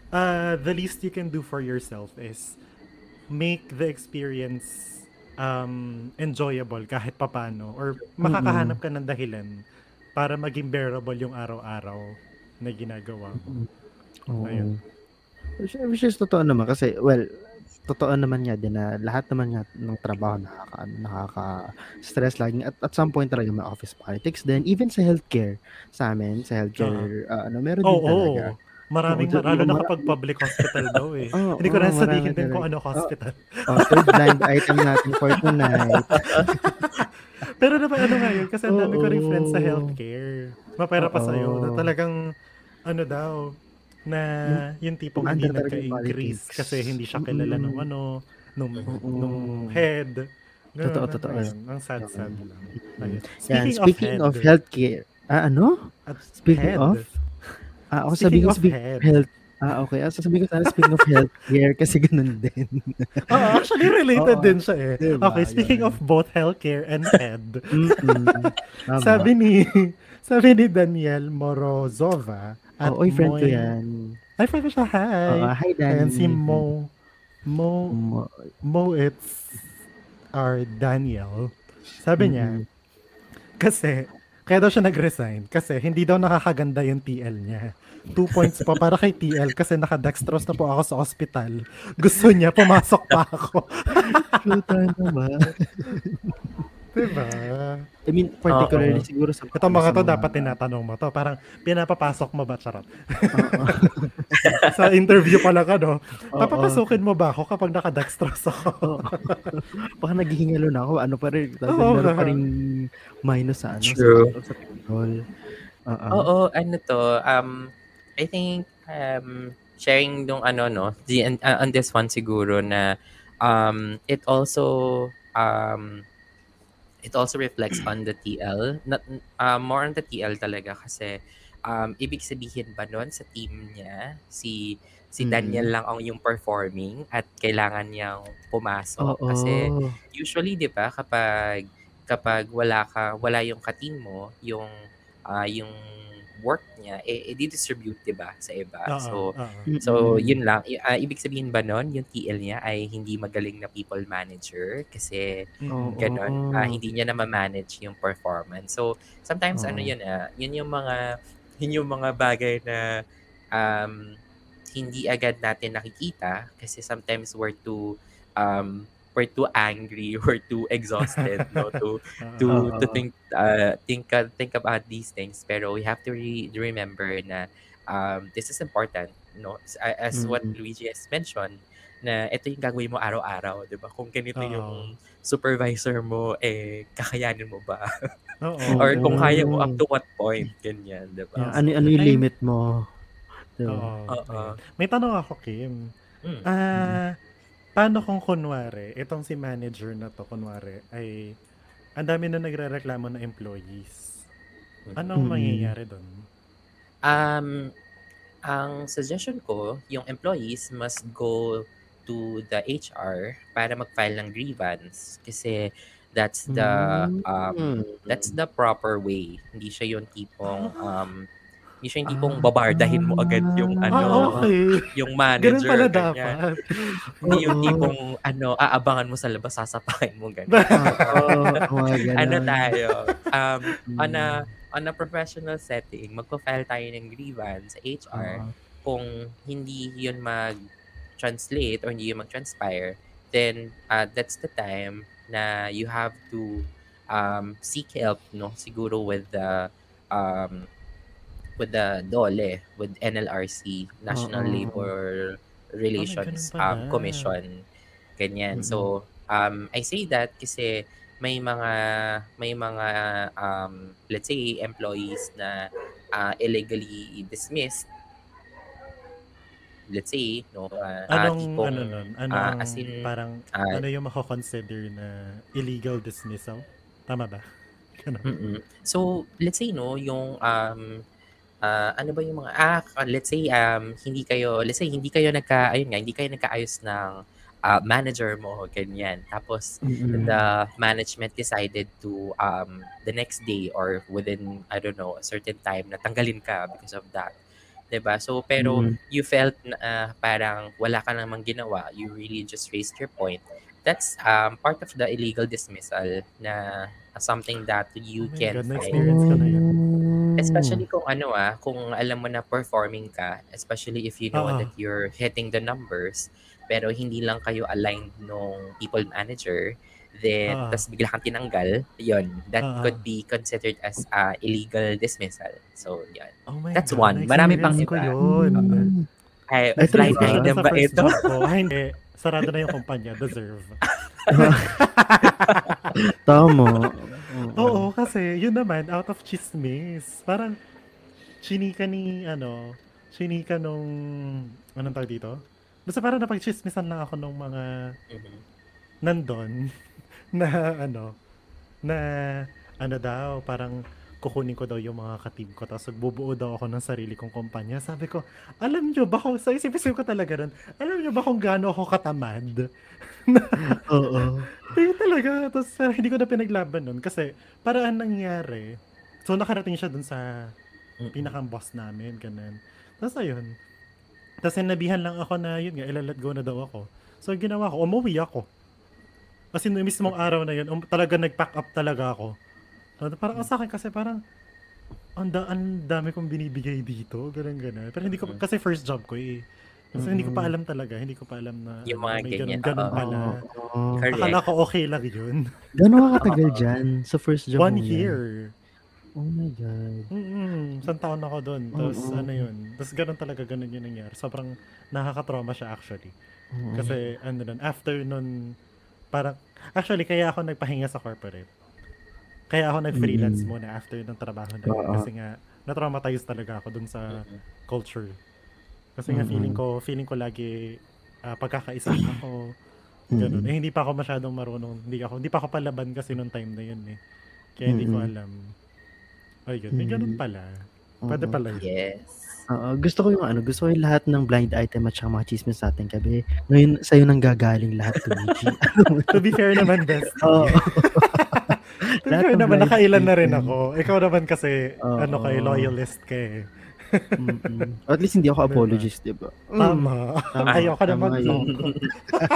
uh, the least you can do for yourself is make the experience um, enjoyable kahit papano or makakahanap ka ng dahilan para maging bearable yung araw-araw na ginagawa mo.
Oo.
Ayun.
Which, which is totoo naman kasi, well, totoo naman nga din na lahat naman nga ng trabaho nakaka, nakaka-stress lagi. At, at some point talaga may office politics din. Even sa healthcare, sa amin, sa healthcare, ah, ano, meron
Oo,
din talaga.
Maraming,
Oo,
lalo na kapag public hospital daw eh.
Oo,
Hindi ko
oo,
na sabihin din kung ano hospital.
Oh, third blind item natin for tonight.
Pero naman ano nga yun, kasi ang dami ko rin friends sa healthcare. Mapera pa sa'yo, na talagang, ano daw, na yung tipong hindi
yung
nagka-increase
politics.
kasi hindi siya kilala nung
Mm.
ano, nung,
Oo.
nung head. Ganun,
Totoo,
ano,
totoo.
ayun, Ang sad-sad lang. Ayun.
Yan, speaking of,
head,
healthcare, ah, ano? Speaking
head.
of? Ah, ako
Speaking
sabihin ko
of
speak
head.
health. Ah, okay. Ah, sasabihin ko sana speaking of healthcare kasi ganun din.
Oo, actually related
Oo.
din siya eh.
Diba?
Okay, speaking
Yun.
of both healthcare and head, sabi ni sabi ni Daniel Morozova at
Oo, oy, friend ko
Moy-
yan.
Ay, friend ko siya. Hi.
Oo, hi, Danny.
Ayan, si Mo. Mo,
Mo-
Mo, it's our Daniel. Sabi niya,
Mm-mm.
kasi, kaya daw siya nag-resign kasi hindi daw nakakaganda yung TL niya. Two points pa para kay TL kasi nakadextrose na po ako sa ospital. Gusto niya, pumasok pa ako.
Puta naman.
Diba?
I mean, particularly
Oo.
siguro sa
Ito mga to dapat tinatanong mo to. Parang pinapapasok mo ba? Charot. Sa interview pala ka, no? Papapasukin mo ba ako kapag nakadextrose ako?
Baka naghihingalo na ako. Ano pa rin. Tapos
Oo,
meron pa rin minus sa ano.
True.
Sa, sa payroll. Oo.
Oo, ano to, um, I think, um, sharing nung ano, no, the, uh, on this one siguro na, um, it also, um, it also reflects on the TL, not, uh, more on the TL talaga kasi, um, ibig sabihin ba nun sa team niya, si, si
Mm.
Daniel lang ang yung performing at kailangan niyang pumasok.
Oo.
Kasi, usually, di ba, kapag kapag wala ka, wala yung ka-team mo, yung ah, yung work niya, eh, eh distribute 'di ba sa iba.
Oo,
So,
oo.
So, yun lang. I- ah, ibig sabihin ba nun, yung TL niya ay hindi magaling na people manager kasi
Oo.
ganun, ah, hindi niya na ma-manage yung performance. So, sometimes ano
Oo.
yun ah, yun yung mga, yun yung mga bagay na um, hindi agad natin nakikita kasi sometimes we're too um, we're too angry, we're too exhausted no to to to think uh, think uh, think about these things pero we have to re- remember na um, this is important no as, as what
Mm.
Luigi has mentioned na ito yung gagawin mo araw-araw 'di ba kung ganito
Oo.
yung supervisor mo eh kakayanin mo ba
Oo.
or kung kaya mo up to what point ganyan 'di ba
Yeah, ano, ano yung limit mo? Diba?
Oo. May tanong ako, Kim.
Mm.
Ah, paano kung kunwari, itong si manager na to, kunwari, ay ang dami na nagre-reklamo na employees. Anong
Mm.
mangyayari doon?
Um, ang suggestion ko, yung employees must go to the HR para mag-file ng grievance kasi that's the um,
Mm.
that's the proper way. Hindi siya yung tipong um, hindi siya yung tipong babardahin mo agad yung ano,
ah, okay.
yung
Ganun
manager.
pala
ganyan.
dapat.
Hindi yung tipong ano, aabangan mo sa labas, sasapakin mo ganyan.
Mga ganun.
ano tayo? Um, on a on a professional setting, magpa-file tayo ng grievance sa HR
Oo.
kung hindi yun mag-translate or hindi yun mag-transpire, then uh, that's the time na you have to um, seek help, no? Siguro with the um, with the DOLE, with NLRC, National
Oo.
Labor Relations
pala.
um, Commission. Ganyan. So, um, I say that kasi may mga may mga um, let's say employees na uh, illegally dismissed let's say no uh, ah,
Anong,
tipong,
ano nun? Anong,
ah, as in,
parang,
ah,
ano yung mako-consider na illegal dismissal? Tama ba? Ganun.
Mm-mm. So, let's say no, yung um ah, ano ba yung mga ah let's say um hindi kayo let's say hindi kayo nagka ayun nga hindi kayo nagkaayos ng ah, manager mo ganyan. Tapos
Mm-mm.
the management decided to um the next day or within I don't know a certain time na tanggalin ka because of that. 'Di ba? So pero
Mm.
you felt na ah, parang wala ka namang ginawa, you really just raised your point. That's um part of the illegal dismissal na uh, something that you
Oh
can
God,
file. Especially kung ano ah, kung alam mo na performing ka, especially if you know
Oo.
that you're hitting the numbers, pero hindi lang kayo aligned nung people manager, then
Oo.
tas bigla kang tinanggal, yon that
Oo.
could be considered as uh, illegal dismissal. So, yon.
Oh my
That's
God,
one. Marami pang
na-experience ko
iba.
yun.
Ay,
Ay,
blind item ba ito?
ko. Hindi. Sarado na yung kumpanya. Deserve.
Tama.
Oo, kasi yun naman, out of chismis. Parang, chinika ni, ano, chinika nung, anong tawag dito? Basta parang napag-chismisan lang ako nung mga
Mhm.
nandun na, ano, na, ano daw, parang kukunin ko daw yung mga katib ko tapos bubuo daw ako ng sarili kong kumpanya. Sabi ko, alam nyo ba kung, sa isip-isip ko talaga rin, alam nyo ba kung gaano ako katamad?
Oo.
Eh, talaga. Tapos parang hindi ko na pinaglaban nun. Kasi parang ang nangyari, so nakarating siya dun sa pinakang boss namin, ganun. Tapos ayun. Tapos sinabihan lang ako na yun nga, ilalat go na daw ako. So ginawa ko, umuwi ako. Kasi nung mismong araw na yun, um, talaga nag-pack up talaga ako. So, parang sa akin kasi parang, ang, da- ang dami kong binibigay dito, ganun ganun. Pero hindi ko, kasi first job ko eh. Kasi hindi ko pa alam talaga, hindi ko pa alam na
Yung mga
may
ganyan,
ganun, ganun pala.
Oo.
Correct.
Akala ko okay lang yun.
Gano'n ka katagal dyan sa first job
One year.
Oh my God.
Mm-mm. Isang taon ako doon. Tapos
Oo.
ano yun. Tapos ganun talaga, ganun yun nangyari. Sobrang nakaka-trauma siya actually.
Oo.
Kasi ano nun, after nun, parang, actually kaya ako nagpahinga sa corporate. Kaya ako nag-freelance
Mm.
muna after ng trabaho na yun. Kasi nga, na-traumatize talaga ako dun sa culture. Kasi nga feeling ko, feeling ko lagi ah, pagkakaisa ako. Ganun.
Mm.
Eh, hindi pa ako masyadong marunong. Hindi ako, hindi pa ako palaban kasi nung time na yun eh. Kaya hindi ko
Mm-mm.
alam. Ayun, may ganun
Mm.
pala. Pwede pala yun.
Yes.
Oo, gusto ko yung ano, gusto ko yung lahat ng blind item at saka mga chismis sa atin kabi. Ngayon, sa'yo nang gagaling lahat, Luigi.
to be fair naman, best.
Oo. Lahat
Ikaw
ng
naman,
live
nakailan na rin ako. Ikaw naman kasi,
Oo.
ano kay loyalist ka eh.
At least hindi ako
Diba?
apologist, di ba?
Tama.
Tama,
Ayoko naman.
yun.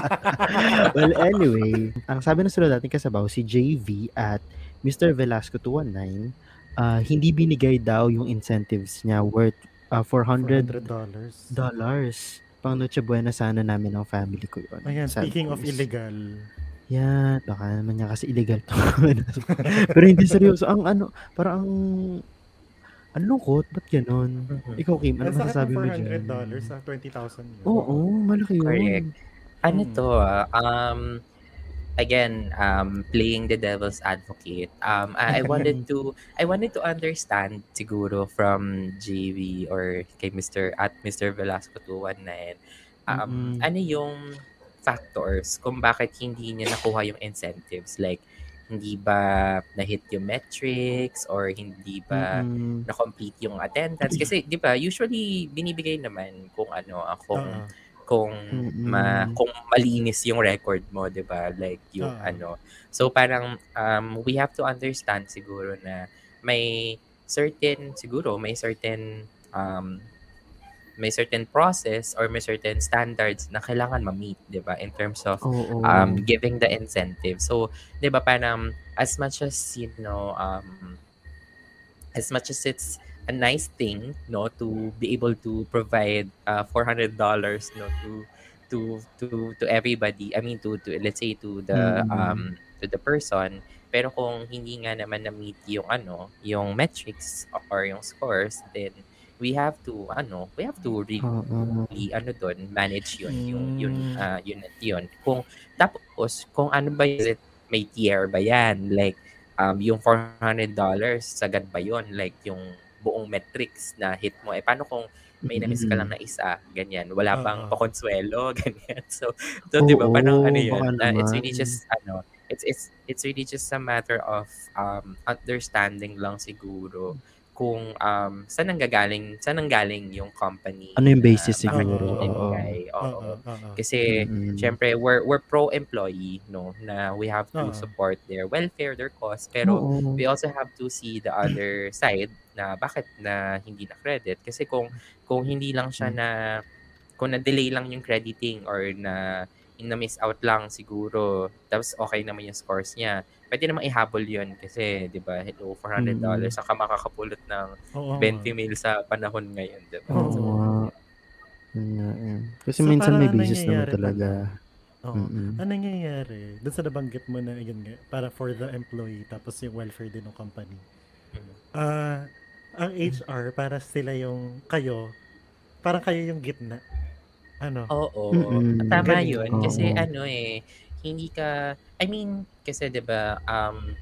well, anyway, ang sabi ng sunod natin kasabaw, si JV at Mr. Velasco 219, ah, hindi binigay daw yung incentives niya worth ah, 400
$400.
dollars. Pang Noche Buena sana namin ng family ko yun.
Ayan, speaking of
news.
illegal.
Yan, baka naman niya kasi illegal to. Pero hindi seryoso. Ang ano, parang ang ang lungkot, ba't ganon?
Mhm.
Ikaw, Kim, ano masasabi mo dyan?
$400 sa 20,000 yun.
Oo, malaki yun.
Correct. Ano
Mm.
to ah, um, again, um, playing the devil's advocate. Um, I, I wanted to, I wanted to understand siguro from JV or kay Mr. at Mr. Velasco 219, um,
Mm-mm.
ano yung factors kung bakit hindi niya nakuha yung incentives? Like, hindi ba na-hit yung metrics or hindi ba
Mm-mm.
na-complete yung attendance? Kasi, di ba, usually, binibigay naman kung ano, ah, kung
Oo.
kung
Mm-mm.
ma kung malinis yung record mo, 'di ba? Like yung
Oo.
ano. So parang um we have to understand siguro na may certain siguro may certain um may certain process or may certain standards na kailangan ma-meet, 'di ba? In terms of
Oo.
um giving the incentive. So, 'di ba parang as much as you know um as much as it's a nice thing no to be able to provide uh, $400 no to to to to everybody I mean to to let's say to the
Mm.
um to the person pero kung hindi nga naman na meet yung ano yung metrics or yung scores then we have to ano we have to really i- ano doon manage yun yung yun
Mm.
ah yun kung tapos kung ano ba yun, may tier ba yan? Like um yung $400 sagad ba yun? Like yung buong metrics na hit mo eh paano kung may na-miss ka lang na isa ganyan? Wala pang
Oo.
pakonsuelo ganyan. So so di ba parang ano yun na it's really just ano it's it's it's really just a matter of um understanding lang siguro kung um saan nanggagaling saan nanggaling yung company
Ano yung
na
basis
bakit
siguro?
yun
Oo.
Oo.
Oo, oo.
Kasi
Mm-mm.
syempre we're we're pro-employee no na we have to
Oo.
support their welfare, their cause pero
Oo.
we also have to see the other side na bakit na hindi na credit kasi kung kung hindi lang siya na kung na-delay lang yung crediting or na na miss out lang siguro tapos okay naman yung scores niya pwede namang ihabol yun kasi 'di ba hello $400
Mm.
saka makakapulot ng
Oo.
20 mil sa panahon ngayon 'di ba
Oo
so,
nga, eh. Kasi
So,
minsan may basis naman talaga. Mm-mm.
Ano nangyayari? Doon sa nabanggit mo na yun nga, para for the employee, tapos yung welfare din ng company.
mm.
Ah, ang HR, para sila yung kayo, parang kayo yung gitna. Ano?
Oo.
Mm-mm.
Tama
Ganun.
yun. Kasi
Oo.
ano eh, hindi ka, I mean, kasi 'di ba um,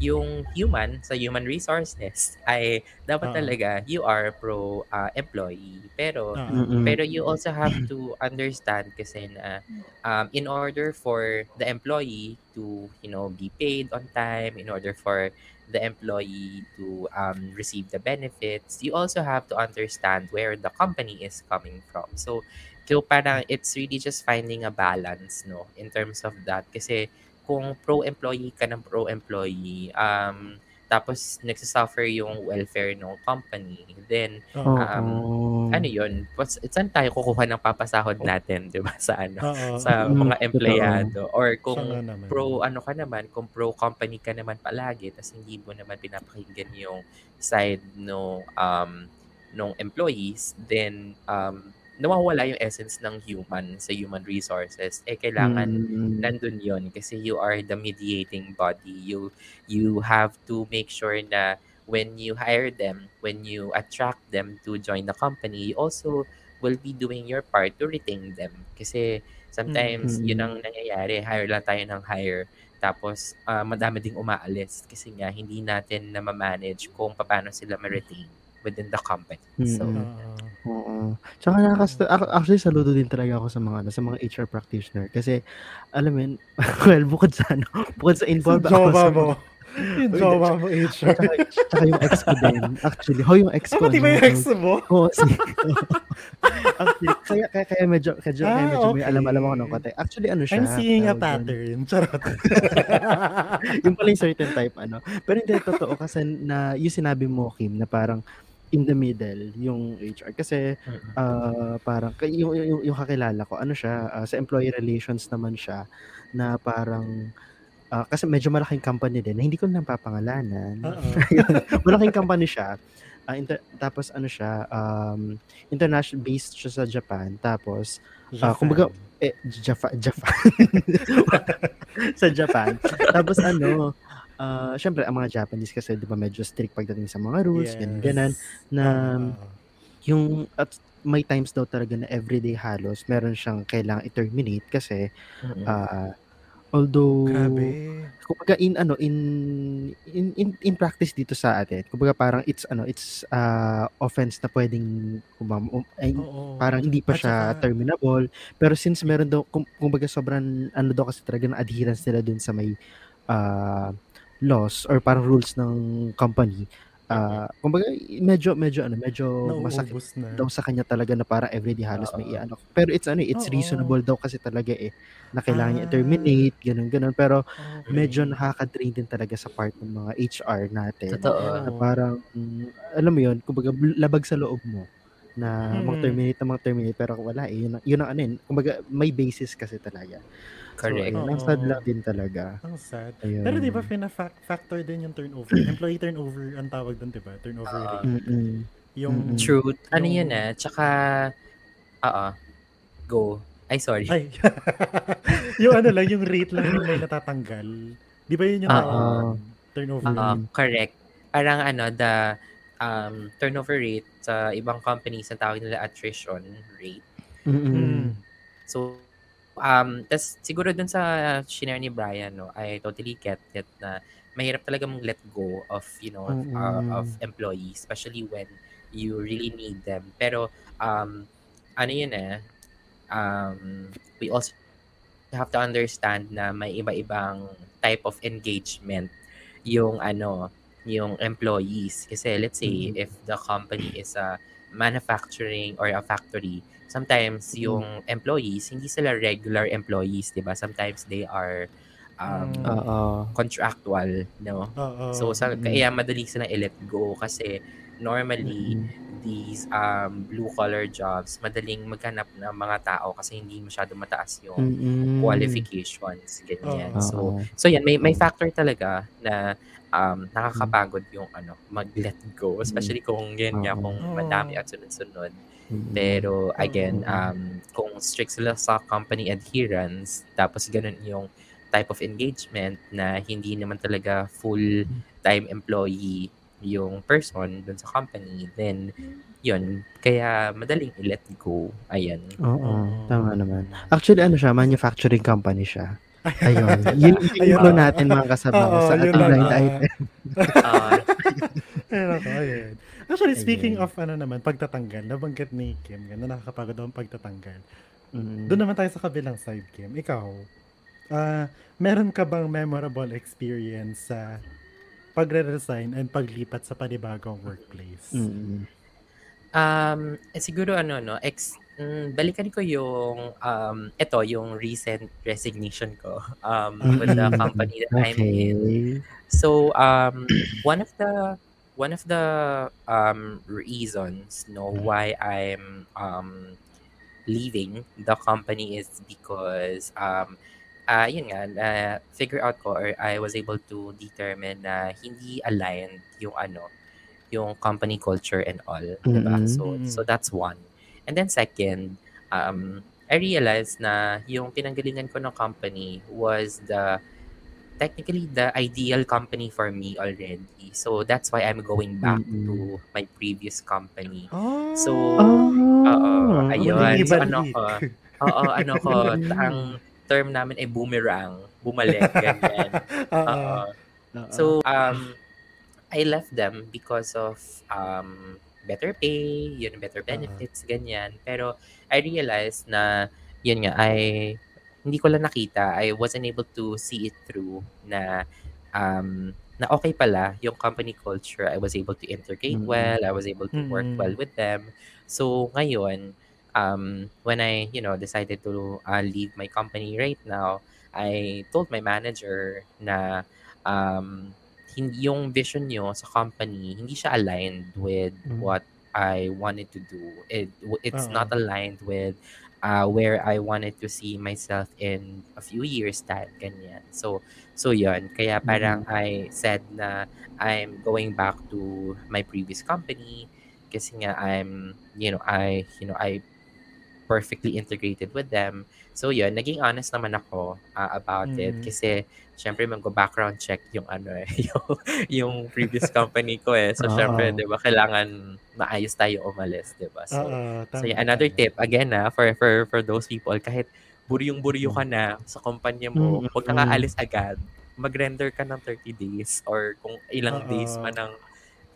yung human, sa human resources, ay dapat
Oo.
talaga you are pro uh, employee. Pero,
Mm-mm.
pero you also have to understand kasi na um, in order for the employee to, you know, be paid on time, in order for the employee to um, receive the benefits, you also have to understand where the company is coming from. So, so parang it's really just finding a balance, no, in terms of that. Kasi kung pro-employee ka ng pro-employee, um, tapos nagsasuffer yung welfare ng company, then um,
Oo.
ano yun, what's, saan tayo kukuha ng papasahod natin, di ba, sa ano,
Oo.
sa
Mm,
mga empleyado. Or kung pro ano ka naman, kung pro company ka naman palagi, tapos hindi mo naman pinapakinggan yung side no um nung employees, then um nawawala yung essence ng human sa human resources. Eh kailangan
Mm-mm.
nandun yon kasi you are the mediating body. You you have to make sure na when you hire them, when you attract them to join the company, you also will be doing your part to retain them. Kasi sometimes
Mm.
yun ang nangyayari, hire lang tayo ng hire. Tapos ah, madami ding umaalis kasi nga hindi natin na manage kung paano sila ma-retain within the company. So,
Mm-mm.
Oo.
Tsaka nakakasta ac- actually saludo din talaga ako sa mga ano, sa mga HR practitioner kasi alam mo yun, well bukod sa ano, bukod sa
Sa
involved ako sa
mo. Yung jowa mo, HR.
Tsaka, tsaka yung ex ko din. Actually, ho, yung ex
Ah,
ko.
pati ba yung ex mo?
Oo, si... Actually, kaya, kaya, kaya medyo, kaya, kaya
Ah,
medyo may
okay.
alam-alam ako ng konti. Actually, ano siya?
I'm seeing a pattern. Charot.
yung pala yung certain type, ano. Pero hindi, totoo kasi na yung sinabi mo, Kim, na parang in the middle, yung HR. Kasi, ah, parang, yung, yung, yung kakilala ko, ano siya, ah, sa employee relations naman siya, na parang, ah, kasi medyo malaking company din, na hindi ko na papangalanan.
Oo.
malaking company siya. Ah, inter- tapos ano siya, um, international based siya sa Japan. Tapos Ah, kumbaga, eh, Japan, Japan. sa Japan. Tapos ano, ah, syempre ang mga Japanese kasi 'di ba medyo strict pagdating sa mga rules,
Yes.
ganun ganun na
Oo.
yung at may times daw talaga na everyday halos meron siyang kailangang i-terminate kasi ah although
Grabe.
kumbaga in ano in in in, in practice dito sa atin kumbaga parang it's ano it's uh, offense na pwedeng kumbaga, um, ay,
Oo.
parang hindi pa
At
siya
saka-
terminable pero since meron daw kum, kumbaga sobrang ano daw kasi talaga ng adherence nila dun sa may uh, laws or parang rules ng company uh, kumbaga medyo medyo ano medyo masakit
Nauubos na.
daw sa kanya talaga na parang everyday halos may
Oo.
iano pero it's ano it's
Oo.
reasonable daw kasi talaga eh na kailangan niya
Ah.
i-terminate ganun ganun pero
Okay.
medyo nakaka-drain din talaga sa part ng mga HR natin.
Totoo.
Na parang, mm, alam mo yun, kumbaga labag sa loob mo na mag-terminate na mag-terminate pero wala eh. Yun, yun ang ano yun. Kumbaga may basis kasi talaga.
Correct.
So, ayun, ang sad lang din talaga.
Ang sad.
Ayun.
Pero di ba pina-factor din yung turnover? Employee turnover ang tawag doon, di ba? Turnover
Ah.
rate.
Mm-mm.
Yung...
Mm-mm.
Truth. Ano
Yung-
yun eh. Tsaka, oo. Go. Ay, sorry.
Ay. yung ano lang, yung rate lang yung may natatanggal. Di ba yun yung
Ah,
tawag
ah.
doon? Turnover
Oo,
rate.
correct. Parang ano, the um, turnover rate sa ibang companies, ang tawag nila attrition rate.
Mm-mm.
Mm.
So, um, tas siguro dun sa shinare ni Brian, no, I totally get it na mahirap talaga mong let go of, you know, uh,
Mm-mm.
of employees, especially when you really need them. Pero, um, ano yun eh, um, we also have to understand na may iba-ibang type of engagement yung ano, yung employees. Kasi let's say,
Mhm.
if the company is a manufacturing or a factory, sometimes yung employees, hindi sila regular employees, di ba? Sometimes they are um,
Mm.
Oo.
contractual, no?
Oo.
So, sa,
Mm.
kaya madali silang i-let go kasi normally,
Mm.
These um, blue-collar jobs, madaling maghanap ng mga tao kasi hindi masyado mataas yung
Mm-mm.
qualifications, ganyan.
Oo.
So, so yan, may, may factor talaga na um, nakakapagod yung ano, mag-let go. Especially kung yan nga, kung madami at sunod-sunod. Pero again, um, kung strict sila sa company adherence, tapos ganun yung type of engagement na hindi naman talaga full-time employee yung person dun sa company, then yun, kaya madaling i-let go. Ayan.
Oo,
Oo.
tama naman. Actually, ano siya, manufacturing company siya. Ayun. Yun yung
Ayun.
clue natin mga kasama sa
yun
ating blind item.
Ah,
Ayun ako, ayun. Actually, speaking
Ayun.
of ano naman, pagtatanggal, nabanggat ni Kim, ganda nakakapagod ang pagtatanggal.
Mm.
Doon naman tayo sa kabilang side, Kim. Ikaw, ah meron ka bang memorable experience sa pagre-resign and paglipat sa panibagong workplace?
Mm.
Um, eh, siguro ano no, ex mm, balikan ko yung um ito yung recent resignation ko um with the company that I'm in.
Okay.
So um one of the one of the um reasons no why I'm um leaving the company is because um uh, yun nga, na figure out ko or I was able to determine na hindi aligned yung ano, yung company culture and all, diba?
Mm-mm.
So,
Mm-mm.
so that's one. And then second, um, I realized na yung pinanggalingan ko ng company was the technically the ideal company for me already. So that's why I'm going back
Mm-mm.
to my previous company.
Oh,
So,
Oh,
Oo, ayun.
Muling
So, ano ko, oo, ano ko, ang term namin ay boomerang, bumalik, ganyan.
Oo.
Oo. So, um, I left them because of um, better pay, yun, better benefits, ganyan. Pero I realized na, yun nga, I, hindi ko lang nakita, I wasn't able to see it through na um, na okay pala yung company culture. I was able to integrate
Mm.
well. I was able to work
Mm.
well with them. So ngayon, um, when I, you know, decided to uh, leave my company right now, I told my manager na um, hindi yung vision nyo sa company, hindi siya aligned with
Mm.
what I wanted to do. It it's
Oo.
not aligned with uh, where I wanted to see myself in a few years time, ganyan. So, so yun. Kaya parang I said na I'm going back to my previous company kasi nga I'm, you know, I, you know, I perfectly integrated with them. So yun, naging honest naman ako uh, about it
Mm.
kasi syempre magko-background check yung ano eh, yung, yung previous company ko eh. So
Oo.
syempre, 'di ba, kailangan maayos tayo umalis, 'di ba? So,
Oo,
so yeah, another tip again na for for for those people kahit buryong-buryo ka na sa kumpanya mo,
Mm,
huwag ka
mm.
alis agad. Mag-render ka ng 30 days or kung ilang
Oo.
days man ang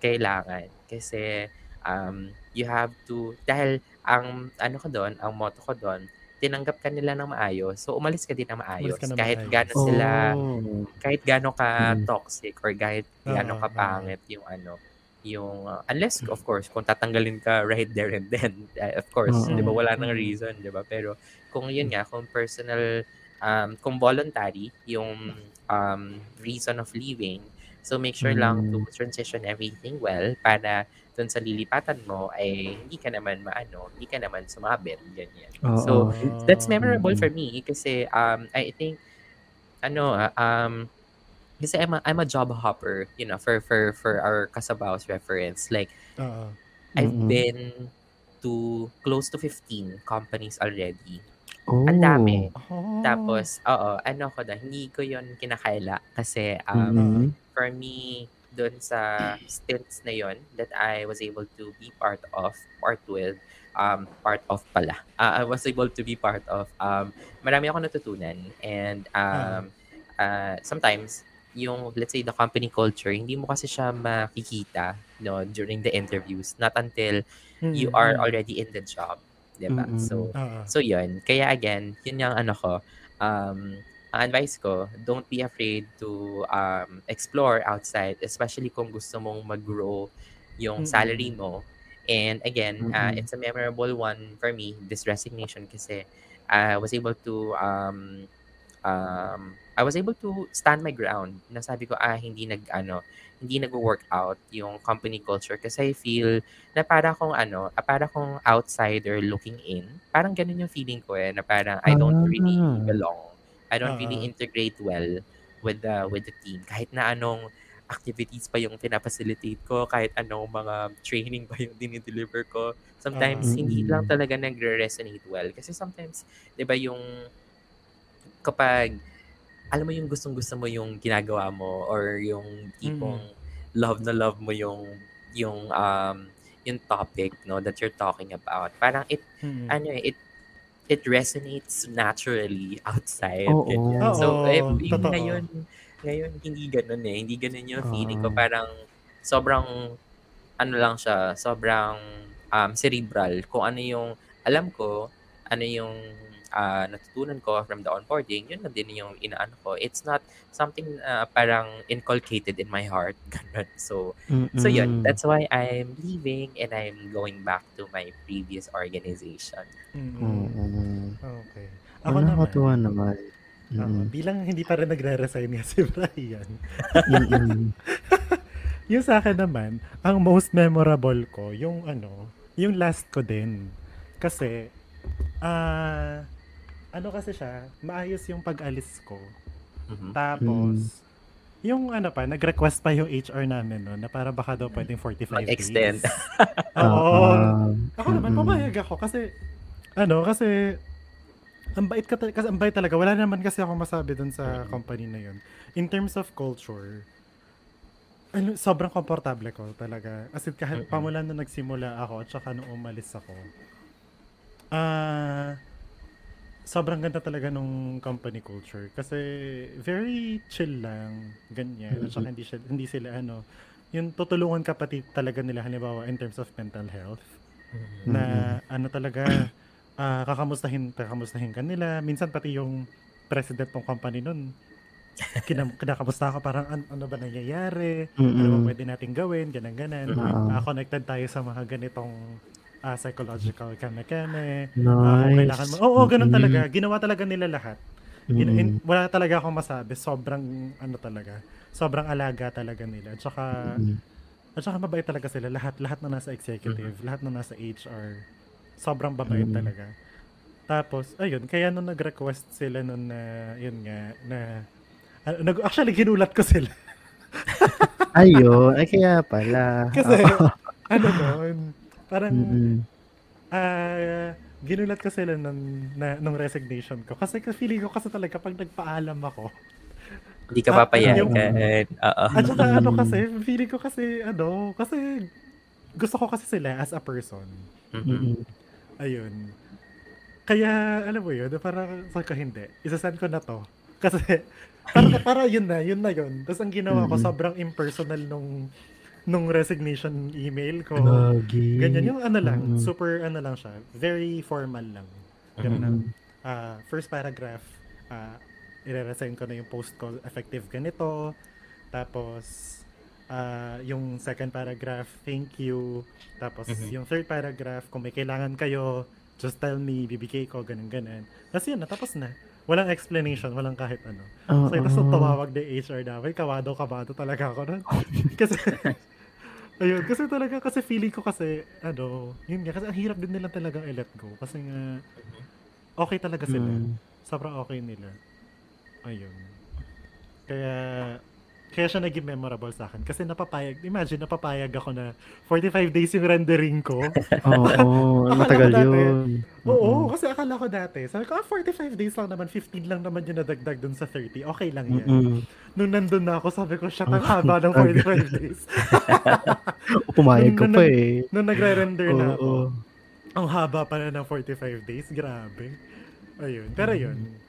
kailangan. Kasi um, you have to, dahil ang ano ko doon, ang motto ko doon, tinanggap ka nila ng maayos. So umalis ka din ng maayos.
ka ng
kahit gaano sila,
Oh.
kahit gaano ka
Mm.
toxic or kahit gaano
Oo,
ka
oo.
pangit yung ano, yung uh, unless of course kung tatanggalin ka right there and then uh, of course
Oo.
'di ba wala nang
Mm.
reason 'di ba pero kung yun nga kung personal um kung voluntary yung um reason of leaving so make sure lang to
Mm.
transition everything well para dun sa lilipatan mo ay hindi ka naman maano hindi ka naman sumabit ganyan so
Oo.
that's memorable
Mm.
for me kasi um I think ano ah, um kasi I'm a, I'm a job hopper you know for for for our kasabaws reference like
Oo.
I've
Mm-mm.
been to close to 15 companies already
Oh.
ang dami
Oh.
tapos oo ano ko na hindi ko yon kinakaila kasi um
Mm-mm.
for me doon sa stints na yon that I was able to be part of, part with, um, part of pala. Uh, I was able to be part of. Um, marami ako natutunan and um, uh, sometimes yung let's say the company culture hindi mo kasi siya makikita no during the interviews not until you
Mm,
are already in the job 'di ba
Mm-mm.
so
Oo.
So yun, kaya again, yun yung ano ko, um, advice ko, don't be afraid to um, explore outside, especially kung gusto mong mag-grow yung
Mm-mm.
salary mo. And again, uh,
Mm-mm.
it's a memorable one for me, this resignation kasi I was able to um, um, I was able to stand my ground. Nasabi ko, ah, hindi nag, ano, hindi nag-work out yung company culture kasi I feel na para kung ano, para kung outsider looking in, parang ganun yung feeling ko eh, na parang I don't really
Ah.
belong. I don't really
Oo.
integrate well with the with the team. Kahit na anong activities pa yung pinapacilitate ko, kahit anong mga training pa yung dinideliver ko, sometimes
Oo.
hindi lang talaga nagre-resonate well. Kasi sometimes, di ba yung kapag alam mo yung gustong-gusto mo yung ginagawa mo or yung tipong love na love mo yung yung um yung topic no that you're talking about parang it
Mm.
ano eh, it it resonates naturally outside
Oo.
ganyan.
Oo,
so eh, yung
totoo.
ngayon ngayon hindi ganoon eh hindi ganoon yung feeling ko
Oo.
parang sobrang ano lang siya sobrang um cerebral kung ano yung alam ko ano yung ah, natutunan ko from the onboarding, yun na din yung inaano ko. It's not something uh, parang inculcated in my heart. Ganun. So, so yun.
Mm-mm.
That's why I'm leaving and I'm going back to my previous organization.
Mm.
Oo.
Okay.
Ako
naman.
nakakatuwa naman.
Oo,
Mm.
bilang hindi pa rin nagre-resign nga si Brian.
Mm-mm.
yung sa akin naman, ang most memorable ko, yung ano, yung last ko din. Kasi, ah, ano kasi siya, maayos yung pag-alis ko.
Mhm.
Tapos, yung ano pa, nag-request pa yung HR namin no, na para baka daw pwedeng 45
Mag-extend.
days. Oo.
Ah,
Ako naman,
mm-mm.
pumayag ako kasi, ano, kasi, ang bait ka kasi ang bait talaga. Wala naman kasi ako masabi dun sa company na yun. In terms of culture, ano, sobrang komportable ko talaga. As in, kahit
Mm-mm.
pamula nung nagsimula ako at saka nung umalis ako, ah, sobrang ganda talaga nung company culture. Kasi, very chill lang, ganyan. At saka hindi, siya, hindi sila, ano, yung tutulungan ka pati talaga nila, halimbawa, in terms of mental health na ano talaga ah, kakamustahin kakamustahin ka nila minsan pati yung president ng company nun kinam- kinakamusta ako parang an- ano ba nangyayari, ano ba
Mm.
pwede natin gawin, ganun ganan.
Oo.
Ah, connected tayo sa mga ganitong ah, psychological keme-keme. Ah, kung
Nice.
kailangan mo. Oo, ganun
Mm-mm.
talaga. Ginawa talaga nila lahat. Gin-
Mm-mm.
in- wala talaga akong masabi. Sobrang ano talaga. Sobrang alaga talaga nila. At saka,
Mm-mm.
at saka mabait talaga sila. Lahat, lahat na nasa executive, lahat na nasa HR. Sobrang babait
Mm.
talaga. Tapos, ayun, kaya nung nag-request sila nun na, yun nga, na, nag, actually, ginulat ko sila.
Ayun, ay kaya pala.
Kasi, ano nun, parang,
Mm-mm.
ah, ginulat ko sila nung, na, nung resignation ko. Kasi feeling ko kasi talaga pag nagpaalam ako,
Hindi ka
Ah,
papayagan. Oo.
At saka ano kasi, feeling ko kasi ano, kasi gusto ko kasi sila as a person.
Mhm.
Mm-mm.
Ayun. Kaya, alam mo yun, parang sabi ko hindi. Isasend ko na to. Kasi, para, para yun na, yun na yun. Tapos ang ginawa ko, sobrang impersonal nung nung resignation email ko.
Gagi.
Ganyan yung ano lang,
Mm.
super ano lang siya, very formal lang. Ganun.
Mm-mm.
Ah, first paragraph, ah, ire-resign ko na yung post ko effective ganito. Tapos, ah, yung second paragraph, thank you. Tapos,
Mhm.
yung third paragraph, kung may kailangan kayo, just tell me, bibigay ko, ganun ganun. Tapos yun, natapos na. Walang explanation, walang kahit ano.
Oo.
So, tapos tumawag na HR namin, kabado-kabado talaga ako nun. kasi, ayun, kasi talaga, kasi feeling ko kasi, ano, yun nga, kasi ang hirap din nila talagang i-let go. Kasi nga, okay talaga sila.
Mm.
Sobrang okay nila. Ayun. Kaya, kaya siya naging memorable sa akin. Kasi napapayag, imagine, napapayag ako na 45 days yung rendering ko.
Oo,
Akala
matagal
ko dati.
yun.
Oo,
Mm-mm.
kasi akala ko dati, sabi ko, ah, 45 days lang naman, 15 lang naman yung nadagdag dun sa 30. Okay lang yan.
Mm-mm.
Nung nandun na ako, sabi ko, shit, ang haba ng 45 days.
Pumayag
Nung-
pa eh.
Nung nagre-render na ako,
Oo.
ang haba pala ng 45 days. Grabe. Ayun. Pero yun.
Mm.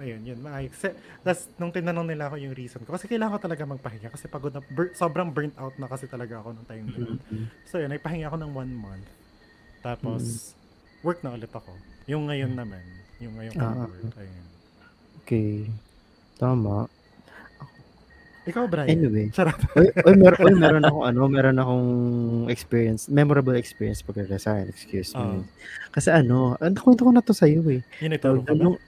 Ayun, yun. Maayos. Se- Tapos, nung tinanong nila ako yung reason ko, kasi kailangan ko talaga magpahinga kasi pagod na, bur- sobrang burnt out na kasi talaga ako nung time na yun.
Mm-mm.
So, yun, nagpahinga ako ng one month. Tapos,
Mm.
work na ulit ako. Yung ngayon naman. Yung ngayon ko
Ah,
work. Ayun.
Okay. Tama.
Ikaw, Brian.
Anyway.
Charot.
Oy, oy, mer- oy, meron akong ano, meron akong experience, memorable experience pag resign, excuse me. Kasi ano, ang kwento ko na to sa iyo eh.
Yun, ba?
Nung,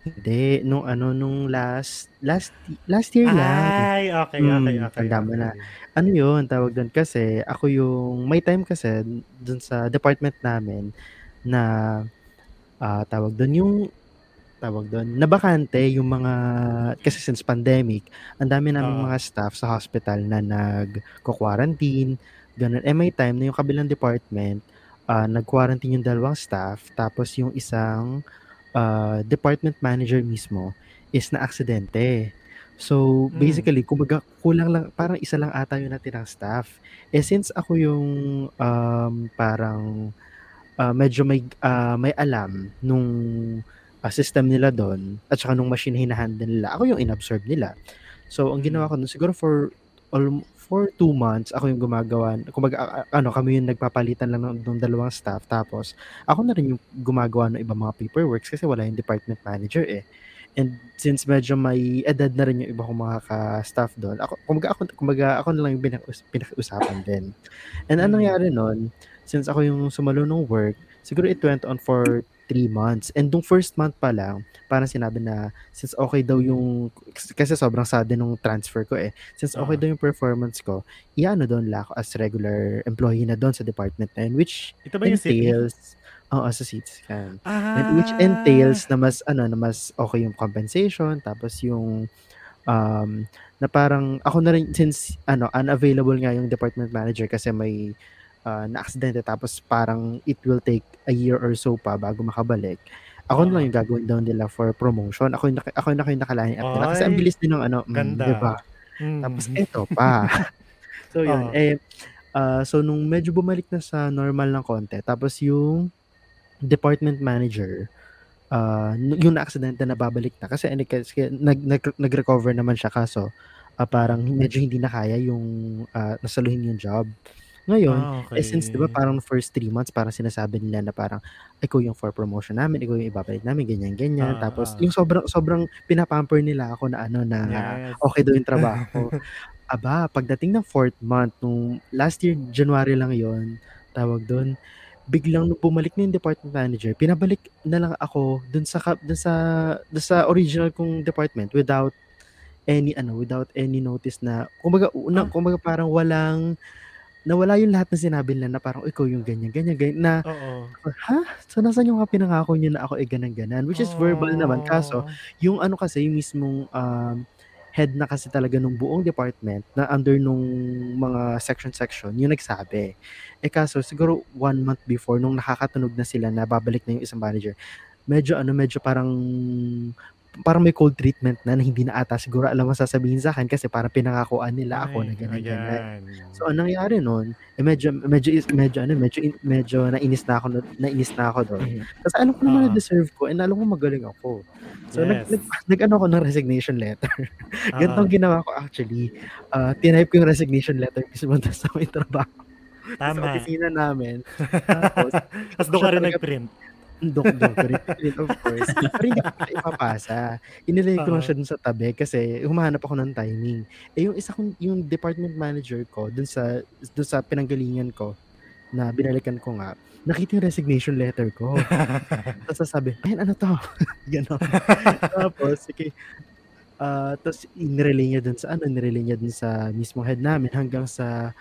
hindi, nung ano, nung last, last, last year lang.
Ay, okay, okay,
Mm,
okay.
tanda
okay.
na. Ano yun, tawag doon kasi, ako yung, may time kasi, doon sa department namin, na, ah tawag doon, yung, tawag doon, nabakante yung mga, kasi since pandemic, ang dami namin
Oo.
mga staff sa hospital na nag-quarantine, ganun. Eh may time na yung kabilang department, ah nag-quarantine yung dalawang staff, tapos yung isang ah, department manager mismo is na aksidente. So,
Mm.
basically, kumbaga, kulang lang, parang isa lang ata yung natirang staff. Eh, since ako yung um, parang ah, medyo may, ah, may alam nung ah, system nila doon, at saka nung machine na hinahandle nila, ako yung inabsorb nila. So, ang ginawa ko nun, siguro for for two months, ako yung gumagawa, kumbaga, a- ano, kami yung nagpapalitan lang ng, ng dalawang staff, tapos, ako na rin yung gumagawa ng ibang mga paperworks kasi wala yung department manager eh. And since medyo may edad na rin yung iba kong mga ka-staff doon, ako, kumbaga, ako, kumbaga, ako na lang yung pinakus- pinag-usapan din. And anong nangyari nun, since ako yung sumalo ng work, siguro it went on for three months. And nung first month pa lang, parang sinabi na, since okay daw yung, kasi sobrang sad din nung transfer ko eh, since okay
Ah.
daw yung performance ko, iano doon lang ako as regular employee na doon sa department na yun, which
Ito ba
entails, oo, sa CT scan.
Ah,
And which entails na mas ano na mas okay yung compensation tapos yung um na parang ako na rin since ano unavailable nga yung department manager kasi may uh, na aksidente tapos parang it will take a year or so pa bago makabalik. Ako na lang yung gagawin daw nila for promotion. Ako yung, ako yung naka- yung nakaline up nila. Kasi ang bilis din ng ano, mm, di ba?
Mm.
Tapos eto pa. so yun, eh, ah, so nung medyo bumalik na sa normal ng konti, tapos yung department manager, ah, n- yung na-aksidente na babalik na, kasi, nag, nag, nag-recover naman siya, kaso ah, parang medyo hindi na kaya yung ah, nasaluhin yung job. Ngayon,
Ah,
eh since 'di ba
okay.
parang first three months parang sinasabi nila na parang, "Ikaw yung for promotion namin, ikaw yung ibabalik namin," ganyan, ganyan.
Ah,
Tapos
ah.
yung sobrang sobrang pina-pamper nila ako na ano, na
Yes.
okey daw yung trabaho ko. Aba, pagdating ng fourth month nung last year January lang yun, tawag dun, biglang nung bumalik na yung department manager, pinabalik na lang ako dun sa ka dun sa dun sa original kong department without any ano, without any notice na kumbaga una
Ah.
kumbaga parang walang nawala yung lahat ng sinabi nila na parang, "Ikaw yung ganyan, ganyan, ganyan," na,
Oo.
ha? So nasaan yung pinangako niyo na ako, eh, ganon-ganon, which is verbal naman kaso
Oh.
yung ano kasi yung mismong, um, head na kasi talaga nung buong department na under nung mga section-section yung nagsabi. Eh, kaso siguro 1 month before nung nakakatunog na sila na babalik na yung isang manager, medyo ano, medyo parang parang may cold treatment na, na hindi na ata siguro alam ang sasabihin sa'kin kasi parang pinangakuan nila ako na
Ay,
ganyan-ganyan.
ayan.
So anong nangyari nun, eh, medyo medyo medyo ano, medyo medyo nainis na ako nainis na ako.
Mhm.
Kasi alam ko naman na
Oo.
deserve ko and alam ko magaling ako. So nag
Yes.
nag nag-ano ako ng resignation letter. Ganito
Oo.
ang ginawa ko actually, ah, tinype ko yung resignation letter mismo sa may trabaho, sa
Tama.
opisina namin. Tapos
dun ka rin nag-print?
Ko rin of course. Pero hindi ko ipapasa. Inilagay ko lang siya dun sa tabi kasi humahanap ako ng timing. Eh, yung isa kong yung department manager ko dun sa dun sa pinanggalingan ko na binalikan ko nga, nakita yung resignation letter ko. Tapos sasabi, "Ayan ano 'to?" Gano'n. Tapos sige, ah, tapos inirelay niya dun sa ano, inirelay niya dun sa mismong head namin hanggang sa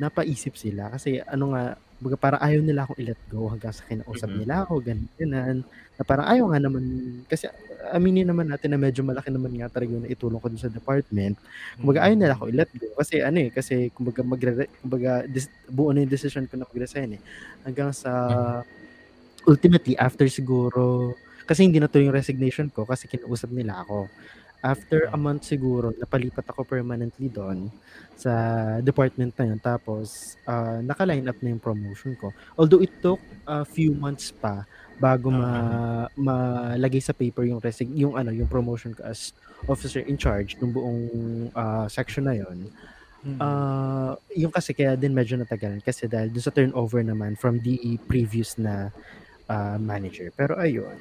napaisip sila kasi ano nga, kumbaga parang ayaw nila akong i-let go hanggang sa kinausap
Mhm.
nila ako, ganun, ganon. Na parang ayaw nga naman kasi aminin naman natin na medyo malaki naman nga talaga yung naitulong ko dun sa department. Kumbaga ayaw nila ako i-let go kasi ano, eh, kasi kumbaga magre kumbaga des buo na yung decision ko na mag-resign, eh. Hanggang sa ultimately after siguro kasi hindi natuloy yung resignation ko kasi kinausap nila ako. After a month siguro napalipat ako permanently dun sa department na yun tapos, ah, naka-line up na yung promotion ko. Although it took a few months pa bago ma malagay sa paper yung resig yung ano, yung promotion ko as officer in charge nung buong, ah, section na yun.
Mm.
Ah, yung kasi kaya din medyo natagalan kasi dahil dun sa turnover naman from the previous na, ah, manager. Pero ayun,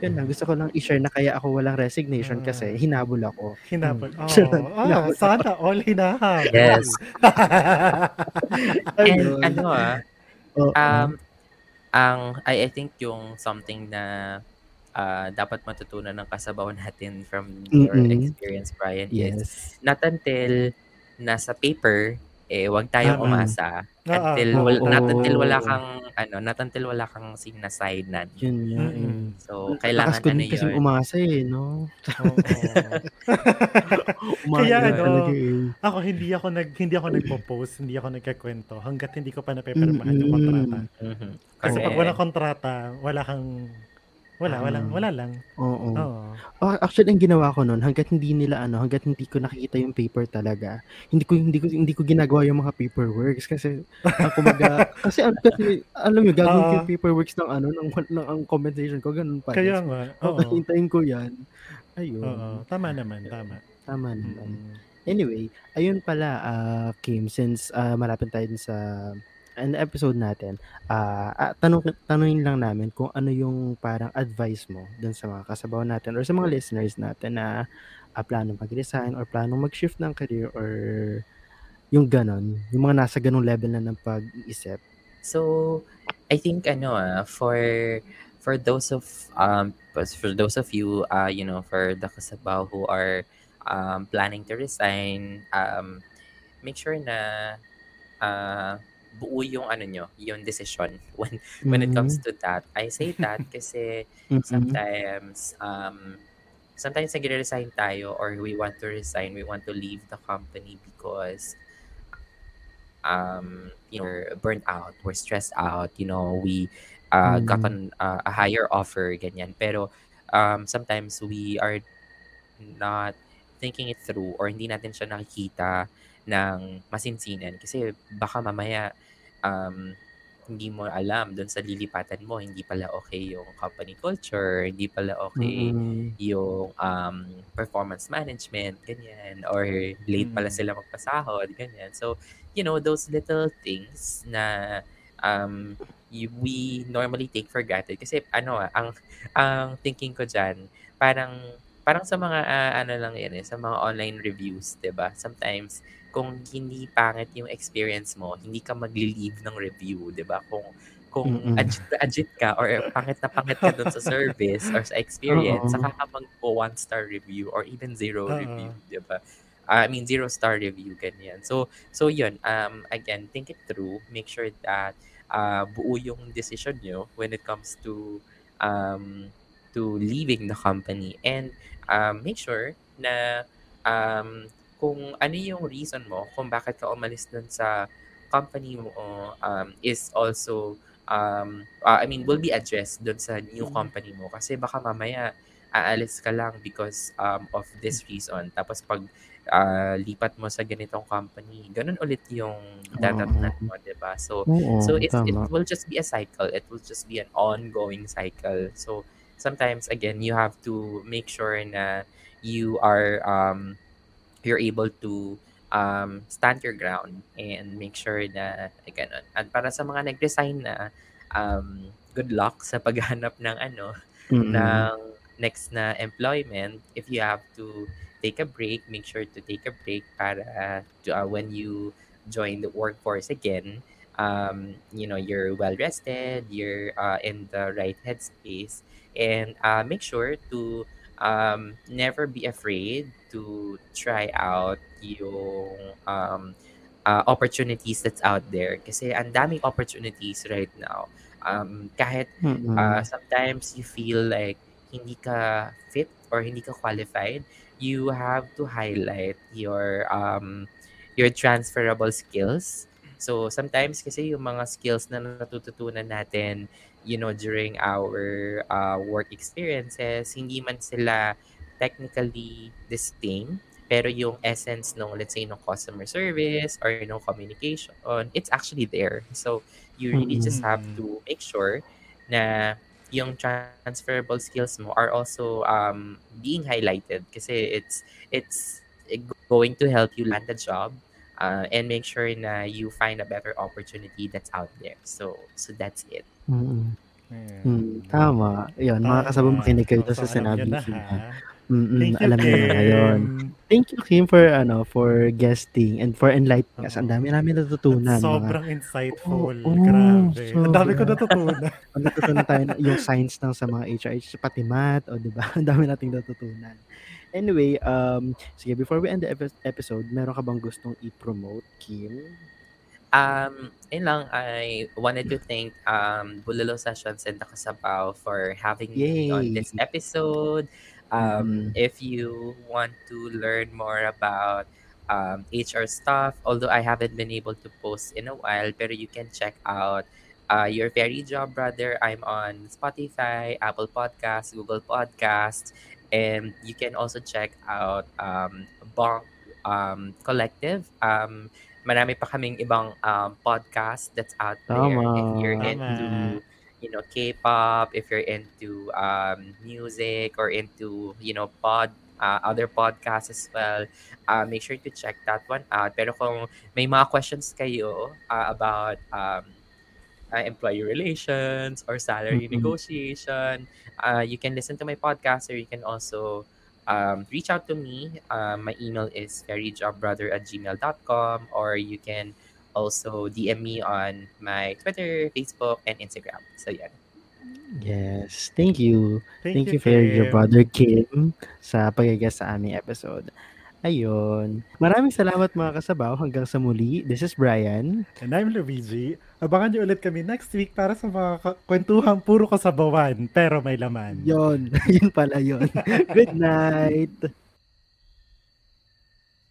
yun lang gusto ko lang i-share na kaya ako walang resignation kasi
Ah.
hinabol ako.
Hinabol.
Hmm. Charot,
Ah,
hinabol ako.
sana all hinahabol.
Yes. And ano, ah,
Oo.
um, ang I I think yung something na, ah, dapat matutunan ng kasabaw natin from your
Mm.
experience, Brian, is
Yes.
not until nasa paper, eh, 'wag tayong umasa
Oo.
until wal not until wala kang ano, not until wala kang sinasaynan.
Yun nga, eh.
Mm.
So, kailangan
ko
ano yun
umasa, eh, 'no?
Oo.
Umaasa
Kaya ano, ako hindi ako nag hindi ako nagpo-post, hindi ako nagkukuwento hangga't hindi ko pa napipirmahan yung kontrata.
Mm.
Mhm.
Kasi pag walang kontrata, wala kang wala, walang
Tama.
wala lang.
Oo.
Oo.
Ah, actually ang ginawa ko nun hangga't hindi nila ano, hangga't hindi ko nakikita yung paper talaga, hindi ko hindi ko hindi ko ginagawa yung mga paperworks kasi ang kumbaga kasi ano kasi alam niyo gagawin ko
Oo.
yung paperworks ng ano ng ng ang compensation ko ganun pa
Kaya nga, oo.
hintayin ko yan. Ayun.
Oo, tama naman, tama.
Tama naman.
Mm.
Anyway, ayun pala, ah, Kim, since, ah, malapit tayo sa end episode natin, ah, ah, tanong tanungin lang namin kung ano yung parang advice mo dun sa mga kasabaw natin or sa mga listeners natin na, ah, planong mag-resign or planong mag-shift ng career or yung gano'n, yung mga nasa gano'ng level na ng pag-iisip.
So, I think ano, ah, for for those of um for those of you, uh, you know, for the kasabaw who are um planning to resign, um make sure na uh, buo yung ano nyo, yung decision when when it comes
Mhm.
to that. I say that kasi
Mm.
sometimes um sometimes nagre-resign tayo or we want to resign, we want to leave the company because um you know we're burnt out, we're stressed out, you know, we uh
Mm.
gotten uh, a higher offer ganyan. Pero um sometimes we are not thinking it through or hindi natin siya nakikita ng masinsinan kasi baka mamaya um hindi mo alam doon sa lilipatan mo, hindi pala okay yung company culture, hindi pala okay
Mm.
yung um, performance management, ganyan, or late pala
Mm.
sila magpasahod, ganyan. So, you know, those little things na um, you, we normally take for granted. Kasi ano ah, ang, ang thinking ko dyan, parang, parang sa mga, ah, ano lang yan eh, sa mga online reviews, 'di ba Sometimes, kung hindi pangit yung experience mo, hindi ka magli-leave ng review, 'di ba Kung, kung
Mm.
agit na agit ka or pangit na pangit ka dun sa service or sa experience,
Oo.
saka ka mag-po one star review or even zero
Oo.
review, 'di ba? Ah, I mean zero star review ganyan. So so 'yun, um again, think it through, make sure that ah, buo yung decision nyo when it comes to um to leaving the company and um make sure na um kung ano yung reason mo kung bakit ka umalis dun sa company mo um, is also um, uh, I mean will be addressed dun sa new company mo. Kasi baka mamaya aalis ka lang because um, of this reason. Tapos pag ah, lipat mo sa ganitong company ganun ulit yung dadatnan mo 'di ba? So
Oo,
so it's, it will just be a cycle. It will just be an ongoing cycle. So sometimes again you have to make sure na you are um you're able to um, stand your ground and make sure na ganun. At para sa mga nag-resign na, um, good luck sa paghanap ng ano,
Mm.
ng next na employment. If you have to take a break, make sure to take a break para to, uh, when you join the workforce again, um, you know, you're well rested, you're uh, in the right headspace, and uh, make sure to um, never be afraid to try out yung um, uh, opportunities that's out there. Kasi ang daming opportunities right now. Um, kahit
Mm.
uh, sometimes you feel like hindi ka fit or hindi ka qualified, you have to highlight your um, your transferable skills. So sometimes kasi yung mga skills na natututunan natin, you know, during our uh, work experiences, hindi man sila technically the same, pero yung essence ng let's say ng customer service or ng communication, it's actually there. So you really just have to make sure na yung transferable skills mo are also um, being highlighted kasi it's it's going to help you land a job uh, and make sure na you find a better opportunity that's out there. So so that's it.
Mm.
Ayan.
Mm, tama. Ayun, mga kasabang makinig kayo
So,
sa sinabi
na,
Kim. Mm,
Thank you,
alam niyo na ngayon. Thank you Kim for ano for guesting and for enlightening us. Ang dami namin natutunan.
At
mga-
sobrang insightful.
Oo,
Grabe. Ang dami ko
sobra.
natutunan.
Ang natutunan tayo yung science ng sa mga HRH, pati math, o di ba? Ang dami nating natutunan. Anyway, um, sige, before we end the epi- episode, meron ka bang gustong i-promote, Kim?
Um, yun lang, I wanted to thank um, Bulalo Sessions and Nakasabaw for having me on this episode. Um,
Mhm.
If you want to learn more about um, HR stuff, although I haven't been able to post in a while, pero you can check out uh, Your Very Job Brother. I'm on Spotify, Apple Podcasts, Google Podcasts, and you can also check out um, Bonk um, Collective. Um, marami pa kaming ibang um, podcast that's out there. If you're
Tama.
into,
Tama.
you know, K-pop, if you're into um, music or into, you know, pod, uh, other podcasts as well, uh, make sure to check that one out. Pero kung may mga questions kayo uh, about um, uh, employee relations or salary
Mhm.
negotiation, uh, you can listen to my podcast or you can also um, reach out to me. Uh, my email is veryjobbrother at gmail.com or you can also DM me on my Twitter, Facebook, and Instagram. So, yeah.
Yes, thank you.
Thank,
Thank,
you,
you, for your
Kim.
brother Kim sa pag-guest sa aming episode. Ayun. Maraming salamat mga kasabaw. Hanggang sa muli. This is Brian.
And I'm Luigi. Abangan niyo ulit kami next week para sa mga ka- kwentuhang puro kasabawan pero may laman.
Yon. Yun pala yon. Good night.